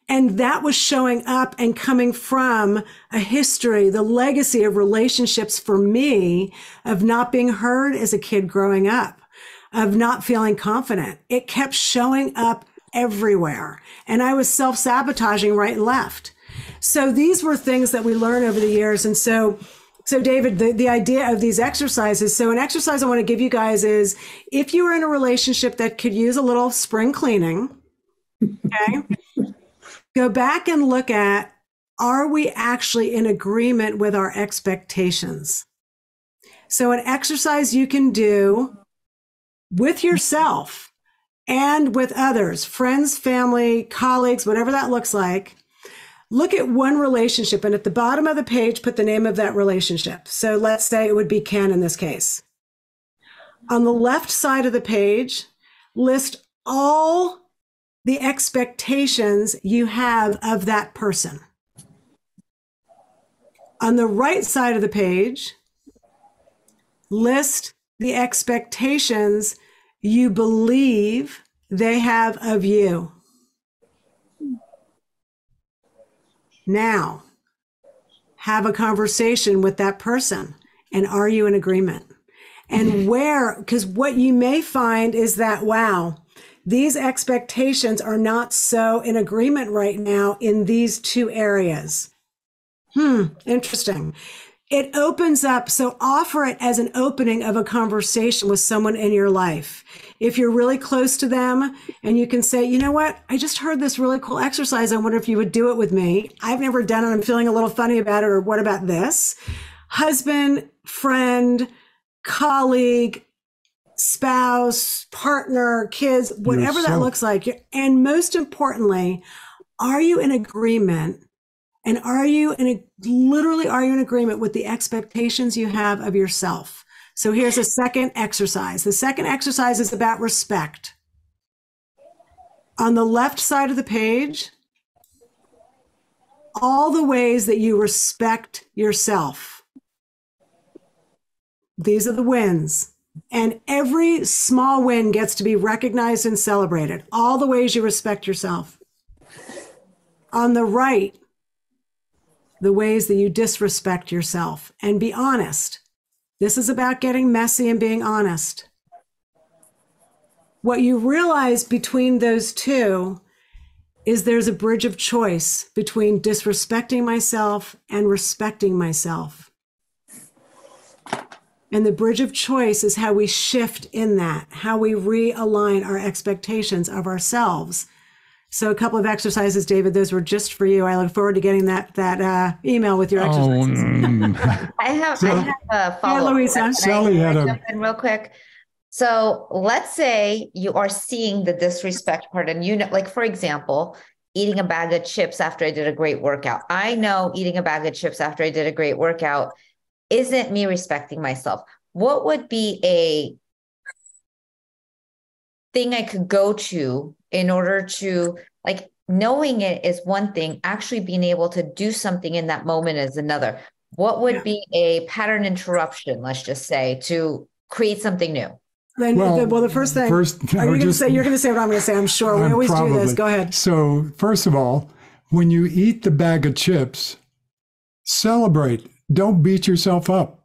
And that was showing up and coming from a history, the legacy of relationships for me of not being heard as a kid growing up, of not feeling confident. It kept showing up everywhere. And I was self sabotaging right and left. So these were things that we learned over the years. And so, so David, the, the idea of these exercises. So an exercise I want to give you guys is if you are in a relationship that could use a little spring cleaning, okay, go back and look at, are we actually in agreement with our expectations? So an exercise you can do with yourself and with others, friends, family, colleagues, whatever that looks like, look at one relationship and at the bottom of the page, put the name of that relationship. So let's say it would be Ken in this case. On the left side of the page, list all the expectations you have of that person. On the right side of the page, list the expectations you believe they have of you. Now, have a conversation with that person. And are you in agreement? And where, because what you may find is that, wow, these expectations are not so in agreement right now in these two areas. Hmm, interesting it opens up. So offer it as an opening of a conversation with someone in your life. If you're really close to them and you can say, you know what? I just heard this really cool exercise. I wonder if you would do it with me. I've never done it. I'm feeling a little funny about it. Or what about this? Husband, friend, colleague, spouse, partner, kids, whatever that looks like. And most importantly, are you in agreement and are you in a, literally are you in agreement with the expectations you have of yourself? So here's a second exercise. The second exercise is about respect. On the left side of the page, all the ways that you respect yourself. These are the wins. And every small win gets to be recognized and celebrated. All the ways you respect yourself. On the right, the ways that you disrespect yourself and be honest. This is about getting messy and being honest. What you realize between those two is there's a bridge of choice between disrespecting myself and respecting myself. And the bridge of choice is how we shift in that, how we realign our expectations of ourselves so a couple of exercises, David. Those were just for you. I look forward to getting that that uh, email with your oh, exercises. Oh, I have so, I have a follow up. Yeah, Louisa. Sally had a real quick. So let's say you are seeing the disrespect part, and you know, like for example, eating a bag of chips after I did a great workout. I know eating a bag of chips after I did a great workout isn't me respecting myself. What would be a thing I could go to in order to like knowing it is one thing, actually being able to do something in that moment is another. What would yeah. be a pattern interruption, let's just say, to create something new? Then, well, the, well, the first thing, first, are you going to say, you're going to say what I'm going to say, I'm sure. We always probably. do this. Go ahead. So, first of all, when you eat the bag of chips, celebrate. Don't beat yourself up.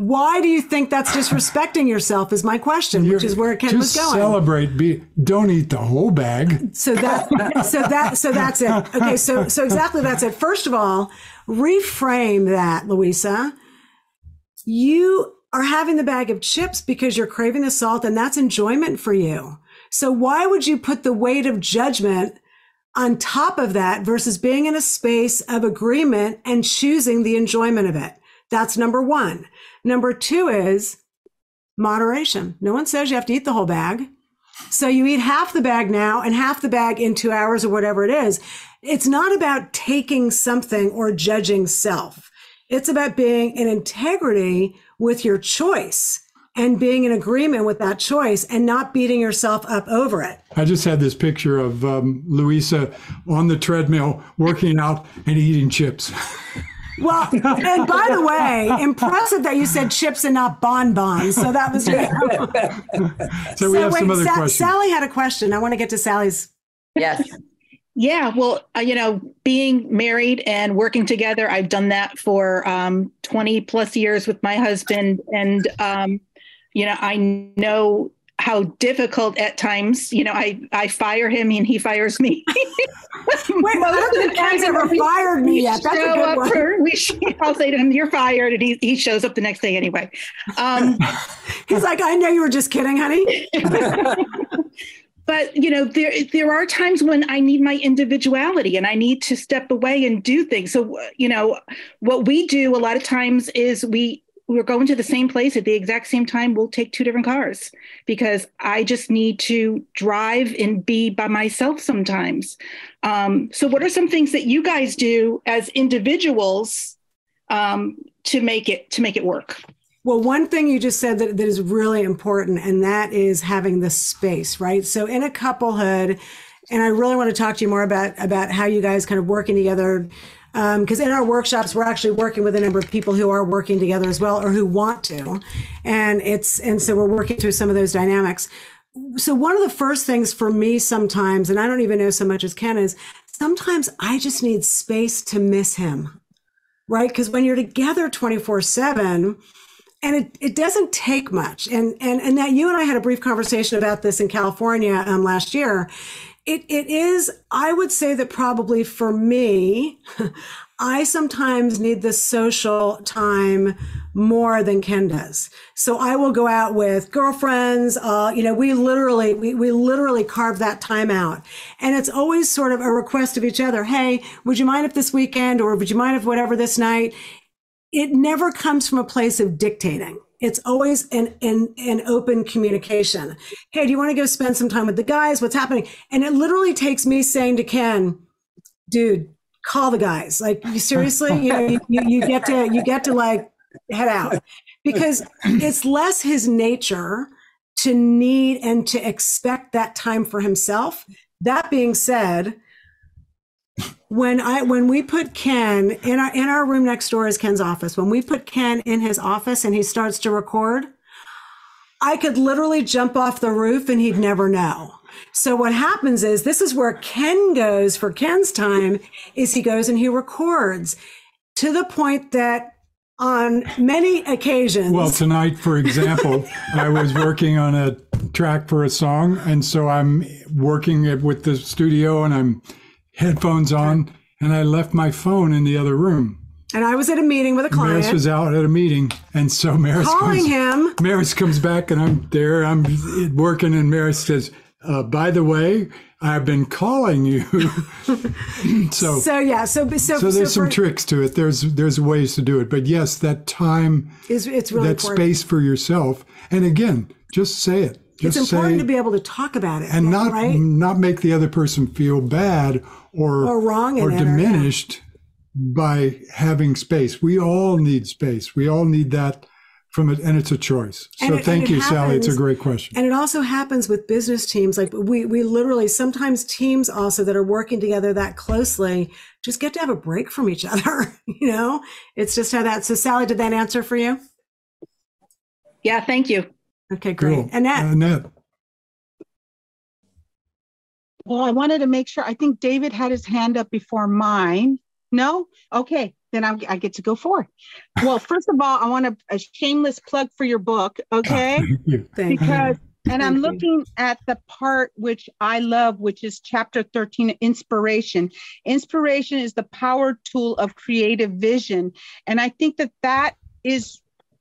Why do you think that's disrespecting yourself? Is my question, You're, which is where Ken was going. Celebrate. Be don't eat the whole bag. So that so that so that's it. Okay, so so exactly that's it. First of all, reframe that, Louisa. You are having the bag of chips because you're craving the salt, and that's enjoyment for you. So why would you put the weight of judgment on top of that versus being in a space of agreement and choosing the enjoyment of it? That's number one. Number two is moderation. No one says you have to eat the whole bag. So you eat half the bag now and half the bag in two hours or whatever it is. It's not about taking something or judging self. It's about being in integrity with your choice and being in agreement with that choice and not beating yourself up over it. I just had this picture of um, Louisa on the treadmill working out and eating chips. Well, and by the way, impressive that you said chips and not bonbons. So that was good. so, so we have wait, some other Sa- questions. Sally had a question. I want to get to Sally's. Yes. Yeah, well, uh, you know, being married and working together, I've done that for um, 20 plus years with my husband. And, um, you know, I know how difficult at times, you know, I, I fire him and he fires me. Wait, I don't think ever fired me yet. That's a good one. For, we, I'll say to him, you're fired. And he, he shows up the next day anyway. Um, He's like, I know you were just kidding, honey. but you know there there are times when i need my individuality and i need to step away and do things so you know what we do a lot of times is we we're going to the same place at the exact same time we'll take two different cars because i just need to drive and be by myself sometimes um, so what are some things that you guys do as individuals um, to make it to make it work well, one thing you just said that, that is really important, and that is having the space, right? So in a couplehood, and I really want to talk to you more about about how you guys kind of working together. Because um, in our workshops, we're actually working with a number of people who are working together as well, or who want to, and it's and so we're working through some of those dynamics. So one of the first things for me sometimes, and I don't even know so much as Ken is, sometimes I just need space to miss him, right? Because when you're together twenty four seven and it, it doesn't take much. And, and, and that you and I had a brief conversation about this in California um, last year. It, it is, I would say that probably for me, I sometimes need the social time more than Ken does. So I will go out with girlfriends. Uh, you know, we literally, we, we literally carve that time out. And it's always sort of a request of each other. Hey, would you mind if this weekend or would you mind if whatever this night? it never comes from a place of dictating. It's always an, an, an open communication. Hey, do you want to go spend some time with the guys? What's happening? And it literally takes me saying to Ken, dude, call the guys. Like seriously, you know, you, you get to, you get to like head out because it's less his nature to need and to expect that time for himself. That being said, when I when we put Ken in our in our room next door is Ken's office. When we put Ken in his office and he starts to record, I could literally jump off the roof and he'd never know. So what happens is this is where Ken goes for Ken's time is he goes and he records to the point that on many occasions. Well, tonight, for example, I was working on a track for a song, and so I'm working it with the studio, and I'm headphones on, and I left my phone in the other room. And I was at a meeting with a client. Maris was out at a meeting, and so Maris calling comes, him. Maris comes back, and I'm there. I'm working, and Maris says, uh, "By the way, I've been calling you." so, so yeah, so so, so there's so some tricks to it. There's there's ways to do it, but yes, that time is it's really that important. space for yourself. And again, just say it. Just it's important say, to be able to talk about it and not right? not make the other person feel bad or or wrong or diminished by having space. We all need space. We all need that from it, and it's a choice. So it, thank you, happens, Sally. It's a great question. And it also happens with business teams. Like we we literally sometimes teams also that are working together that closely just get to have a break from each other. you know, it's just how that. So Sally, did that answer for you? Yeah, thank you. Okay, great. Cool. Annette. Annette. Well, I wanted to make sure. I think David had his hand up before mine. No? Okay, then I'm, i get to go forward. Well, first of all, I want a, a shameless plug for your book, okay? Thank you. Thank because, you. and I'm looking at the part which I love, which is chapter 13 inspiration. Inspiration is the power tool of creative vision. And I think that that is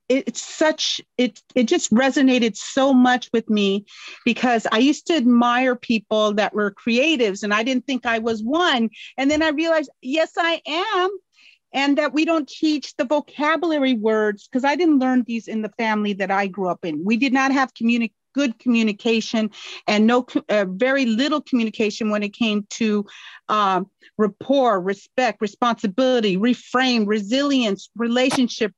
it's such it it just resonated so much with me because I used to admire people that were creatives and I didn't think I was one and then I realized yes I am and that we don't teach the vocabulary words because I didn't learn these in the family that I grew up in. We did not have communi- good communication and no uh, very little communication when it came to uh, rapport, respect, responsibility, reframe, resilience, relationship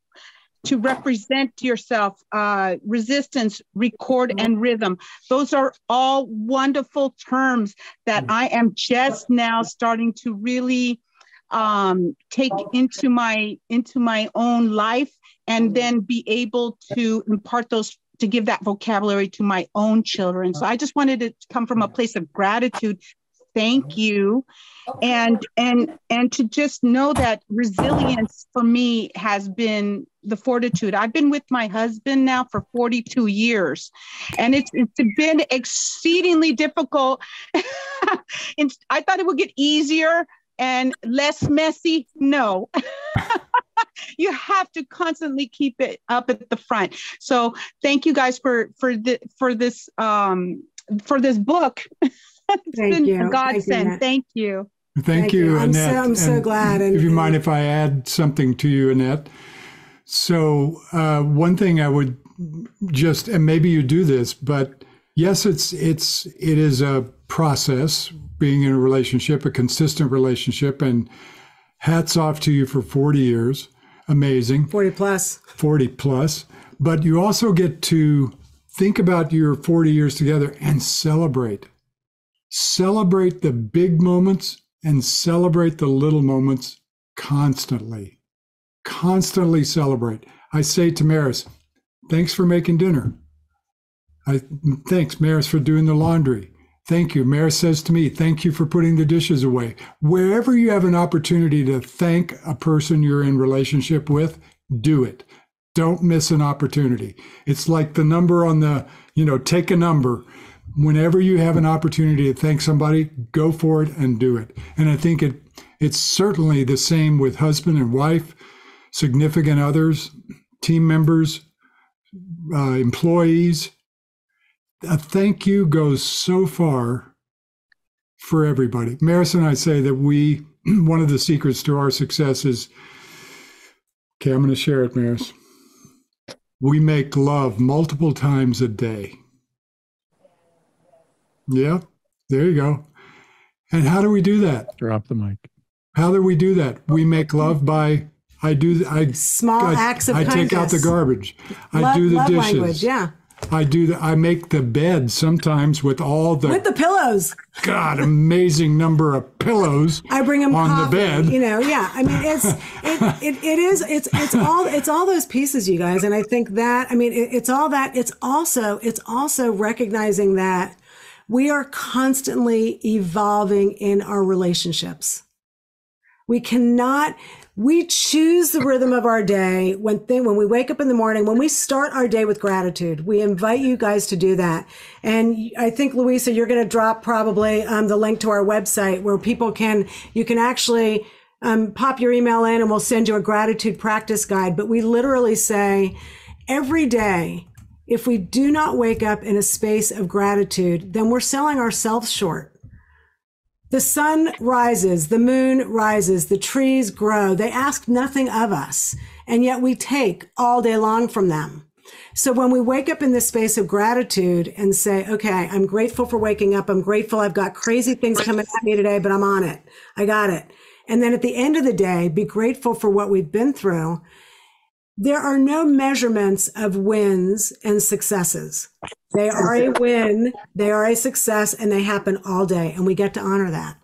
to represent yourself, uh, resistance, record, and rhythm. Those are all wonderful terms that I am just now starting to really um, take into my into my own life, and then be able to impart those to give that vocabulary to my own children. So I just wanted to come from a place of gratitude thank you. And and and to just know that resilience for me has been the fortitude. I've been with my husband now for 42 years and it's it's been exceedingly difficult. I thought it would get easier and less messy. No. You have to constantly keep it up at the front. So thank you guys for for the for this um for this book Thank been you. a godsend. Thank you, Thank you. Thank, Thank you, you. I'm Annette. so- I'm so glad. And- if you mind if I add something to you, Annette. So uh, one thing I would just, and maybe you do this, but yes, it's it's it is a process being in a relationship, a consistent relationship, and hats off to you for 40 years. Amazing. 40 plus. 40 plus, but you also get to think about your 40 years together and celebrate. Celebrate the big moments and celebrate the little moments constantly. Constantly celebrate. I say to Maris, thanks for making dinner. I thanks Maris for doing the laundry. Thank you. Maris says to me, thank you for putting the dishes away. Wherever you have an opportunity to thank a person you're in relationship with, do it. Don't miss an opportunity. It's like the number on the, you know, take a number. Whenever you have an opportunity to thank somebody, go for it and do it. And I think it it's certainly the same with husband and wife, significant others, team members, uh, employees. A thank you goes so far for everybody. Maris and I say that we, one of the secrets to our success is, okay, I'm going to share it, Maris. We make love multiple times a day. Yeah, there you go. And how do we do that? Drop the mic. How do we do that? We make love by I do I Small I, acts of I kindness. take out the garbage. I Love, do the love dishes. language. Yeah. I do the I make the bed sometimes with all the, With the pillows. God amazing number of pillows. I bring them on the bed. You know, yeah. I mean, it's it, it, it is it's it's all it's all those pieces, you guys. And I think that I mean, it, it's all that. It's also it's also recognizing that we are constantly evolving in our relationships. We cannot. We choose the rhythm of our day when th- when we wake up in the morning. When we start our day with gratitude, we invite you guys to do that. And I think Louisa, you're going to drop probably um, the link to our website where people can you can actually um, pop your email in, and we'll send you a gratitude practice guide. But we literally say every day, if we do not wake up in a space of gratitude, then we're selling ourselves short. The sun rises, the moon rises, the trees grow. They ask nothing of us, and yet we take all day long from them. So when we wake up in this space of gratitude and say, okay, I'm grateful for waking up. I'm grateful I've got crazy things coming at me today, but I'm on it. I got it. And then at the end of the day, be grateful for what we've been through. There are no measurements of wins and successes. They are a win, they are a success, and they happen all day. And we get to honor that.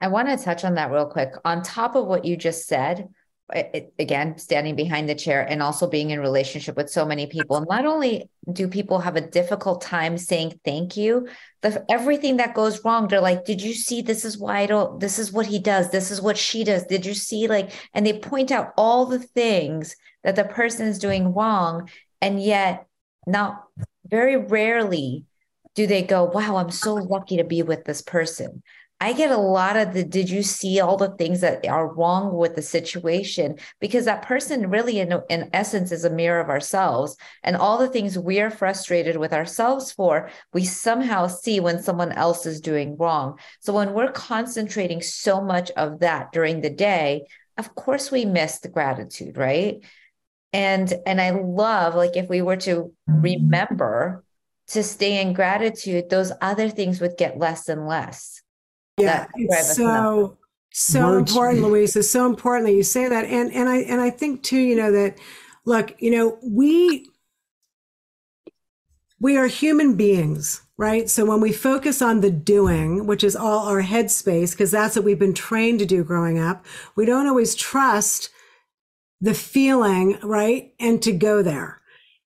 I want to touch on that real quick. On top of what you just said, it, again, standing behind the chair and also being in relationship with so many people, not only do people have a difficult time saying thank you, the everything that goes wrong, they're like, "Did you see? This is why I don't. This is what he does. This is what she does. Did you see?" Like, and they point out all the things that the person is doing wrong, and yet, not very rarely do they go, "Wow, I'm so lucky to be with this person." I get a lot of the did you see all the things that are wrong with the situation? Because that person really, in, in essence, is a mirror of ourselves. And all the things we're frustrated with ourselves for, we somehow see when someone else is doing wrong. So when we're concentrating so much of that during the day, of course we miss the gratitude, right? And and I love like if we were to mm-hmm. remember to stay in gratitude, those other things would get less and less Yeah, it's so so Words- important, Louise. It's so important that you say that, and and I and I think too, you know that. Look, you know we we are human beings, right? So when we focus on the doing, which is all our head space, because that's what we've been trained to do growing up, we don't always trust the feeling, right? And to go there.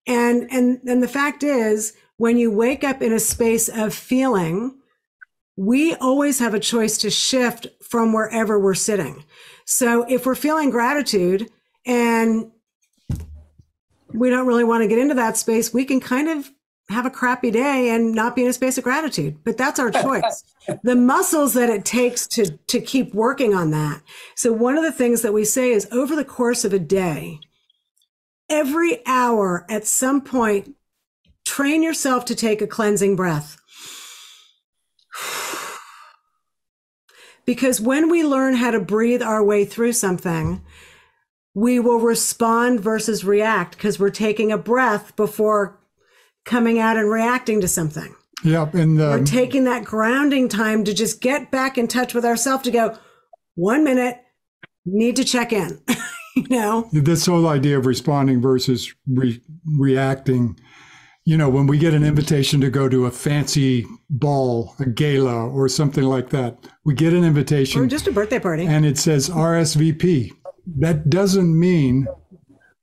And and and the fact is, when you wake up in a space of feeling, we always have a choice to shift from wherever we're sitting. So if we're feeling gratitude and we don't really want to get into that space, we can kind of have a crappy day and not be in a space of gratitude. But that's our choice. the muscles that it takes to to keep working on that. So one of the things that we say is over the course of a day, every hour at some point, train yourself to take a cleansing breath. Because when we learn how to breathe our way through something, we will respond versus react because we're taking a breath before coming out and reacting to something. Yep. And we're um, taking that grounding time to just get back in touch with ourselves to go, one minute, need to check in. you know, this whole idea of responding versus re- reacting. You know, when we get an invitation to go to a fancy ball, a gala, or something like that, we get an invitation. Or just a birthday party. And it says RSVP. That doesn't mean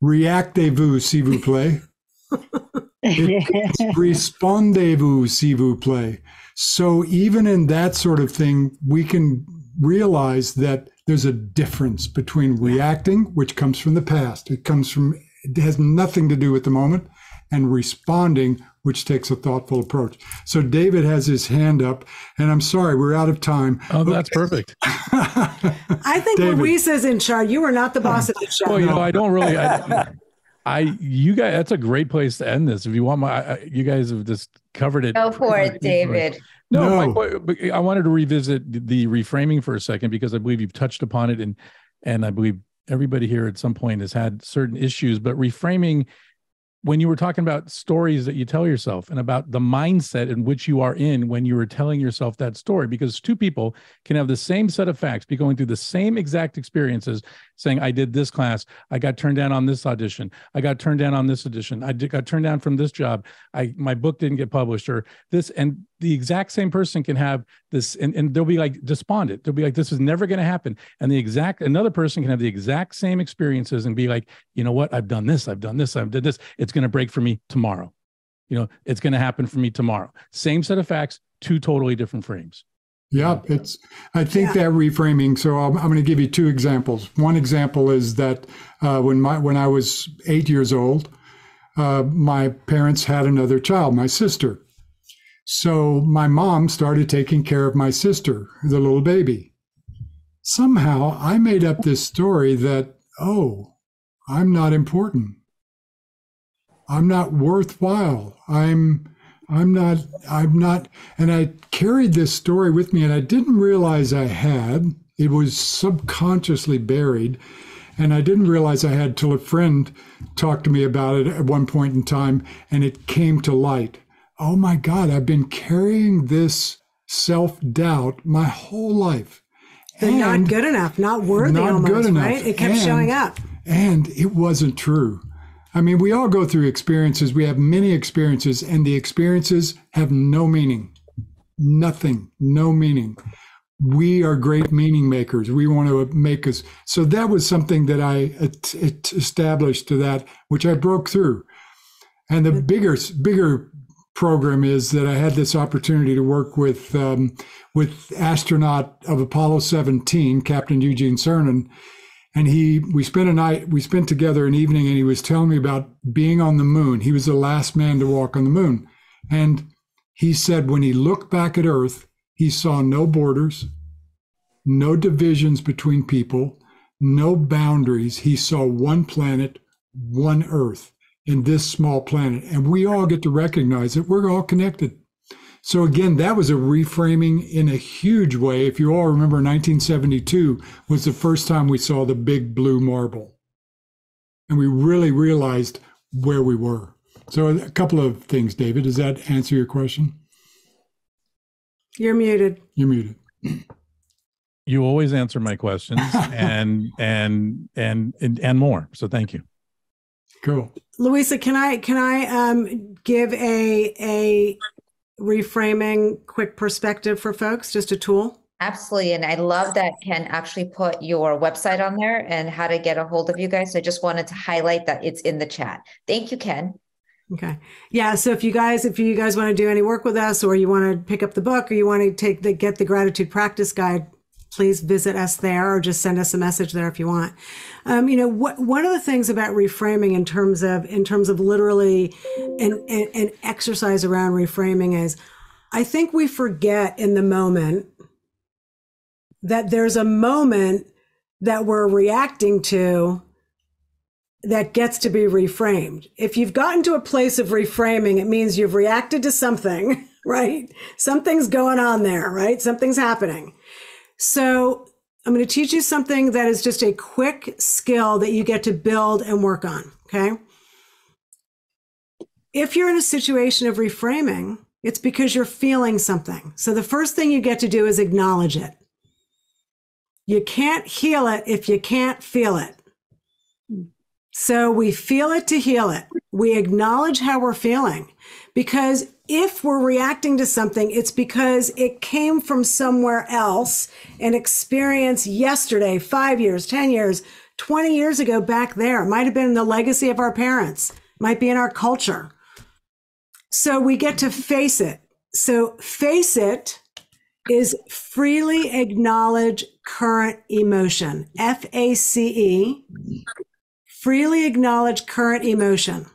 reactez-vous, s'il vous plaît. respondez-vous, s'il vous plaît. So even in that sort of thing, we can realize that there's a difference between reacting, which comes from the past. It comes from, it has nothing to do with the moment, and responding, which takes a thoughtful approach. So David has his hand up, and I'm sorry, we're out of time. Oh, that's perfect. I think David. Luis is in charge. You are not the boss of the show. Well, you know, I don't really. I, I, you guys, that's a great place to end this. If you want my, I, you guys have just covered it. Go for it, David. No, no. My, I wanted to revisit the reframing for a second because I believe you've touched upon it, and and I believe everybody here at some point has had certain issues. But reframing when you were talking about stories that you tell yourself and about the mindset in which you are in when you were telling yourself that story because two people can have the same set of facts be going through the same exact experiences saying i did this class. I got turned down on this audition. I got turned down on this audition. I did, got turned down from this job. I my book didn't get published or this and the exact same person can have this and, and they'll be like despondent. They'll be like this is never going to happen. And the exact another person can have the exact same experiences and be like you know what? I've done this i've done this i've done this. It's going to break for me tomorrow. You know it's going to happen for me tomorrow. Same set of facts two totally different frames. Yeah it's i think yeah. that reframing so i'm, I'm going to give you two examples. One example is that uh, when my when i was eight years old uh, my parents had another child my sister so my mom started taking care of my sister, the little baby. Somehow I made up this story that, oh, I'm not important. I'm not worthwhile. I'm I'm not I'm not and I carried this story with me and I didn't realize I had. It was subconsciously buried and I didn't realize I had till a friend talked to me about it at one point in time and it came to light oh my God, I've been carrying this self doubt my whole life. And not good enough, not worthy not almost, good enough. right? It kept and, showing up. And it wasn't true. I mean, we all go through experiences. We have many experiences, and the experiences have no meaning. Nothing, no meaning. We are great meaning makers. We want to make us. So that was something that I established to that, which I broke through. And the bigger, bigger program is that I had this opportunity to work with um, with astronaut of Apollo 17, Captain Eugene Cernan, and he we spent a night we spent together an evening, and he was telling me about being on the moon. He was the last man to walk on the moon, and he said when he looked back at Earth, he saw no borders, no divisions between people, no boundaries. He saw one planet, one Earth in this small planet. And we all get to recognize that we're all connected. So again, that was a reframing in a huge way. If you all remember, 1972 was the first time we saw the big blue marble. And we really realized where we were. So a couple of things, David. Does that answer your question? You're muted. You're muted. You always answer my questions and, and and and and more. So thank you. Cool. Louisa, can I can I um, give a a reframing quick perspective for folks, just a tool? Absolutely. And I love that Ken actually put your website on there and how to get a hold of you guys. So I just wanted to highlight that it's in the chat. Thank you, Ken. Okay. Yeah. So if you guys, if you guys want to do any work with us or you want to pick up the book or you want to take the, get the gratitude practice guide, please visit us there or just send us a message there if you want. Um, you know, what, one of the things about reframing in terms of, in terms of literally an, an, an exercise around reframing is I think we forget in the moment that there's a moment that we're reacting to that gets to be reframed. If you've gotten to a place of reframing, it means you've reacted to something, right? Something's going on there, right? Something's happening. So I'm going to teach you something that is just a quick skill that you get to build and work on. Okay. If you're in a situation of reframing, it's because you're feeling something. So the first thing you get to do is acknowledge it. You can't heal it if you can't feel it. So we feel it to heal it. We acknowledge how we're feeling because if we're reacting to something, it's because it came from somewhere else, an experience yesterday, five years, 10 years, 20 years ago back there. It might have been the legacy of our parents, might be in our culture. So we get to face it. So face it is freely acknowledge current emotion. F A C E freely acknowledge current emotion.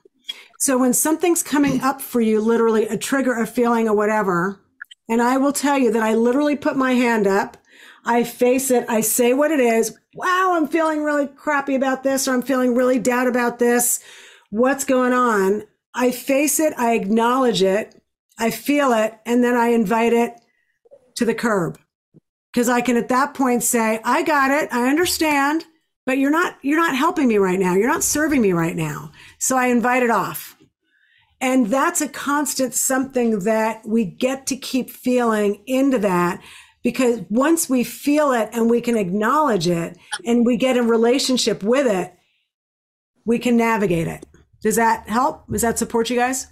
So when something's coming up for you, literally a trigger, a feeling, or whatever, and I will tell you that I literally put my hand up, I face it, I say what it is. Wow, I'm feeling really crappy about this, or I'm feeling really doubt about this. What's going on? I face it, I acknowledge it, I feel it, and then I invite it to the curb. Because I can at that point say, I got it, I understand but you're not you're not helping me right now you're not serving me right now so i invite it off and that's a constant something that we get to keep feeling into that because once we feel it and we can acknowledge it and we get in relationship with it we can navigate it. Does that help? Does that support you guys?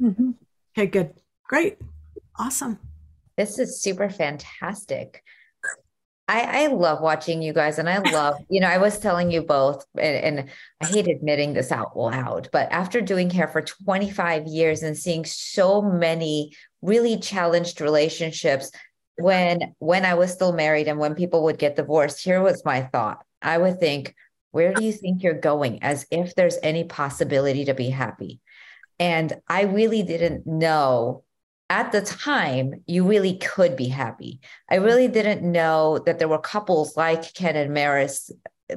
Mm-hmm. okay good. Great. Awesome. This is super fantastic I, I love watching you guys and I love, you know, I was telling you both, and, and, I hate admitting this out loud, but after doing hair for 25 years and seeing so many really challenged relationships when when I was still married and when people would get divorced, here was my thought. I would think, where do you think you're going? As if there's any possibility to be happy. And I really didn't know at the time, you really could be happy. I really didn't know that there were couples like Ken and Maris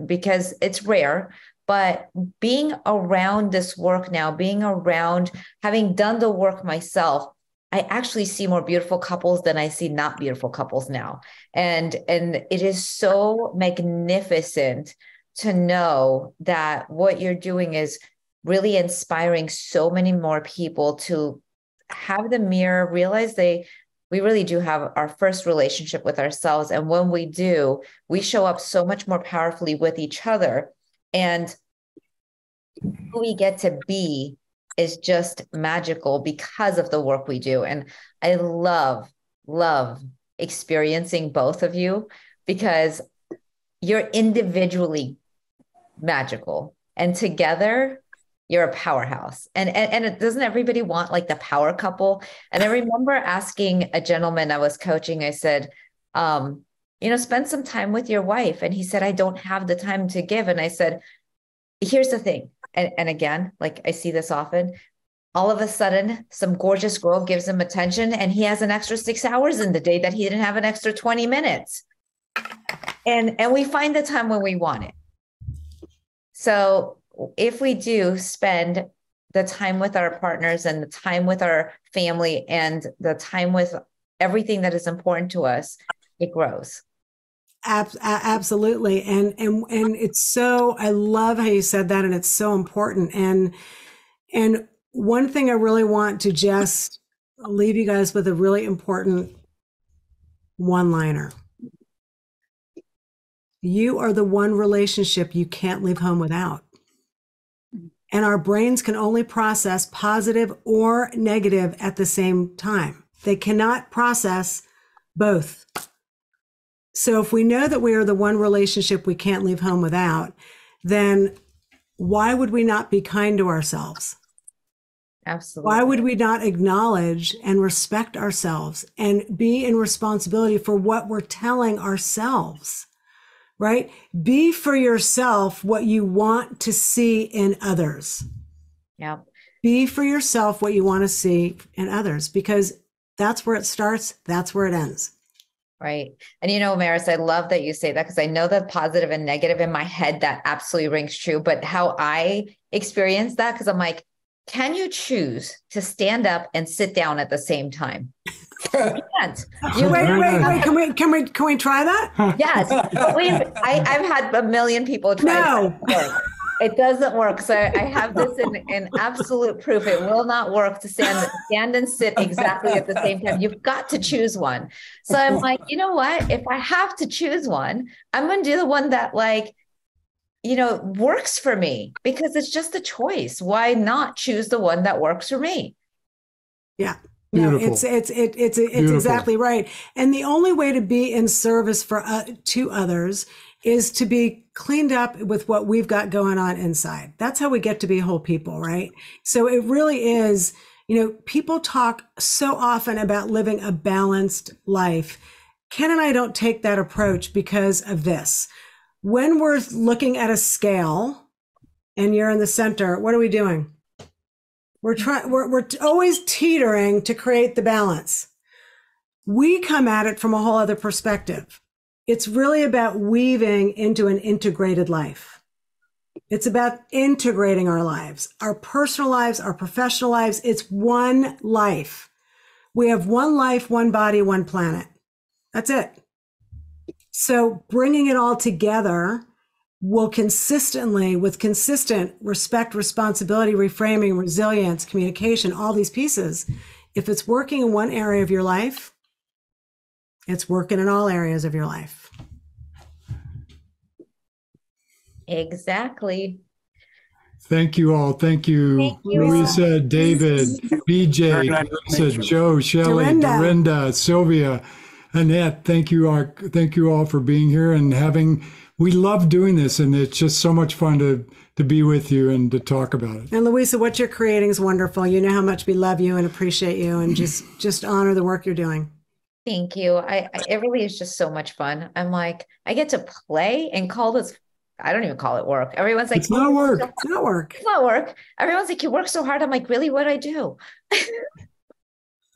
because it's rare. But being around this work now, being around having done the work myself, I actually see more beautiful couples than I see not beautiful couples now. And and it is so magnificent to know that what you're doing is really inspiring so many more people to have the mirror, realize they we really do have our first relationship with ourselves. And when we do, we show up so much more powerfully with each other. And who we get to be is just magical because of the work we do. And I love, love experiencing both of you because you're individually magical. And together, you're a powerhouse. And, and and doesn't everybody want like the power couple? And i remember asking a gentleman i was coaching i said um you know spend some time with your wife. And he said i don't have the time to give. And i said here's the thing. And, and again like i see this often. All of a sudden some gorgeous girl gives him attention and he has an extra six hours in the day that he didn't have an extra 20 minutes. And and we find the time when we want it. So if we do spend the time with our partners and the time with our family and the time with everything that is important to us, it grows. absolutely. And, and, and it's so, I love how you said that. And it's so important. And, and one thing I really want to just leave you guys with a really important one liner. You are the one relationship you can't leave home without and our brains can only process positive or negative at the same time. They cannot process both. So if we know that we are the one relationship we can't leave home without, then why would we not be kind to ourselves? Absolutely. Why would we not acknowledge and respect ourselves and be in responsibility for what we're telling ourselves? Right? Be for yourself what you want to see in others. Yeah. Be for yourself what you want to see in others because that's where it starts, that's where it ends. Right. And you know, Maris, I love that you say that because I know the positive and negative in my head that absolutely rings true. But how I experience that, because I'm like, can you choose to stand up and sit down at the same time? You can't. You, wait, wait, wait. Can we can we can we try that? Yes. We've I, I've had a million people try No. that. It doesn't work. So I have this in, in absolute proof. It will not work to stand stand and sit exactly at the same time. You've got to choose one. So I'm like, you know what? If I have to choose one, I'm going to do the one that like, you know, works for me because it's just a choice. Why not choose the one that works for me? Yeah. No, Beautiful. it's it's it, it's it's Beautiful. exactly right. And the only way to be in service for uh, to others is to be cleaned up with what we've got going on inside. That's how we get to be whole people, right? So it really is, you know, people talk so often about living a balanced life. Ken and I don't take that approach because of this. When we're looking at a scale and you're in the center, what are we doing? We're trying, we're, we're always teetering to create the balance. We come at it from a whole other perspective. It's really about weaving into an integrated life. It's about integrating our lives, our personal lives, our professional lives. It's one life. We have one life, one body, one planet. That's it. So bringing it all together will consistently, with consistent respect, responsibility, reframing, resilience, communication, all these pieces, if it's working in one area of your life, it's working in all areas of your life. Exactly. Thank you all. Thank you, Thank you. Louisa, David, BJ, Very nice. Teresa, Thank you. Joe, Shelley, Dorinda. Dorinda, Sylvia, Annette. Thank you all. Thank you all for being here and having. We love doing this, and it's just so much fun to to be with you and to talk about it. And Louisa, what you're creating is wonderful. You know how much we love you and appreciate you and just just honor the work you're doing. Thank you. I, I it really is just so much fun. I'm like, I get to play and call this. I don't even call it work. Everyone's like, It's not work. It's not work. It's not work. Everyone's like, you work so hard. I'm like, really? What I do?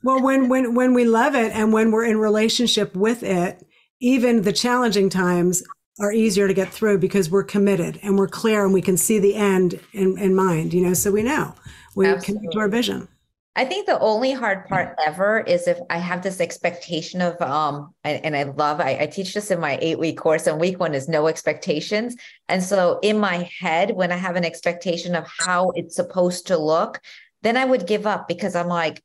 Well, when when when we love it and when we're in relationship with it, even the challenging times are easier to get through because we're committed and we're clear and we can see the end in, in mind, you know, so we know we commit to our vision. I think the only hard part ever is if I have this expectation of um and, and I love I, I teach this in my eight week course and week one is no expectations. And so in my head, when I have an expectation of how it's supposed to look, then I would give up because I'm like,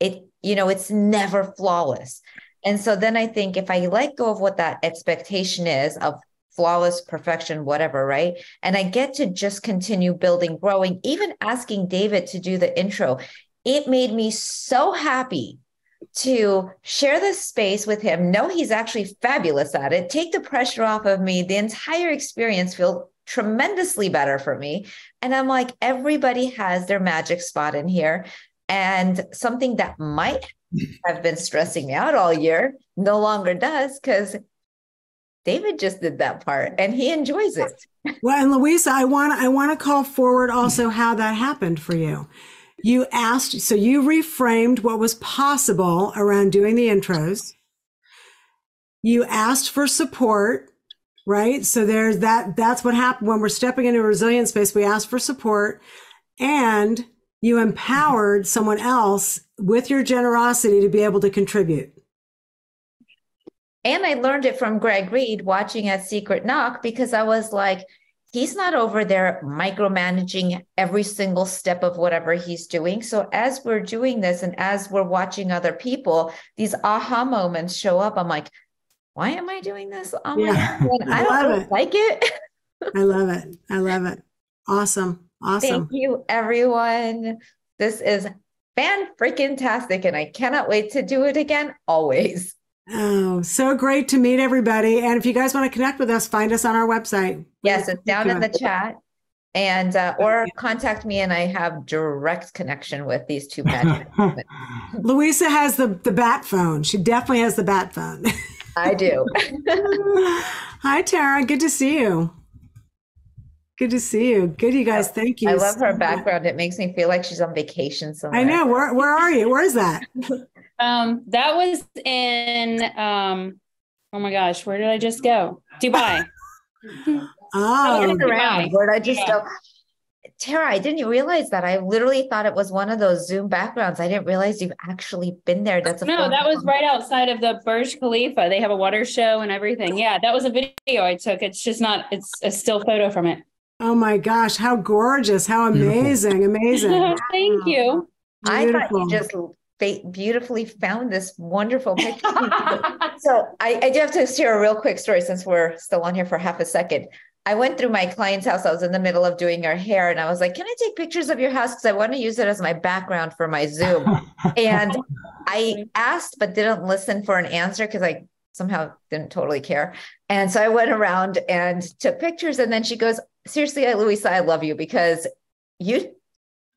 it, you know, it's never flawless. And so then I think if I let go of what that expectation is of flawless perfection, whatever, right? And I get to just continue building, growing, even asking David to do the intro it made me so happy to share this space with him know he's actually fabulous at it take the pressure off of me the entire experience feel tremendously better for me and i'm like everybody has their magic spot in here and something that might have been stressing me out all year no longer does because david just did that part and he enjoys it Well, and Louisa, I want I want to call forward also how that happened for you. You asked, so you reframed what was possible around doing the intros. You asked for support, right? So there's that. That's what happened when we're stepping into a resilient space. We asked for support, and you empowered someone else with your generosity to be able to contribute. And I learned it from Greg Reid watching at Secret Knock because I was like, he's not over there micromanaging every single step of whatever he's doing. So as we're doing this and as we're watching other people, these aha moments show up. I'm like, why am I doing this oh my Yeah? I I don't love really like it. I love it. I love it. Awesome. Awesome. Thank you, everyone. This is fan freaking tastic, and I cannot wait to do it again. Always. Oh, so great to meet everybody. And if you guys want to connect with us, find us on our website. Yes, it's down in the chat. and uh, or contact me and I have direct connection with these two magic. Louisa has the the bat phone. She definitely has the bat phone. I do. Hi Tara, good to see you. Good to see you. Good, you guys. Thank you. I love her background. It makes me feel like she's on vacation somewhere. I know. Where Where are you? Where is that? um, that was in um, oh my gosh, where did I just go? Dubai. oh, around. Where did I just yeah. go? Tara, I didn't realize that. I literally thought it was one of those Zoom backgrounds. I didn't realize you've actually been there. That's a no. That was right outside of the Burj Khalifa. They have a water show and everything. Yeah, that was a video I took. It's just not. It's a still photo from it. Oh my gosh, how gorgeous. How amazing. Beautiful. Amazing. Thank you. Beautiful. I thought you just beautifully found this wonderful picture. so I, I do have to share a real quick story since we're still on here for half a second. I went through my client's house. I was in the middle of doing her hair and I was like, Can I take pictures of your house? Because I want to use it as my background for my Zoom. and I asked, but didn't listen for an answer because I somehow didn't totally care. And so I went around and took pictures. And then she goes, seriously, Louisa, I love you because you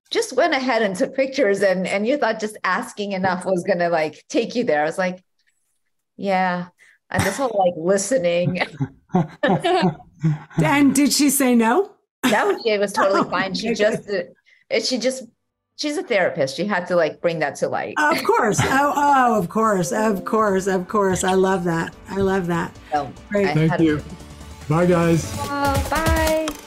just went ahead and took pictures and and you thought just asking enough was gonna like take you there. I was like, yeah. And this whole like listening. and did she say no? No, she was totally fine. She just uh, she just she's a therapist. She had to like bring that to light. Of course. Oh, oh, of course. Of course. Of course. I love that. I love that. So Great. Thank you. Bye, guys. Uh, bye.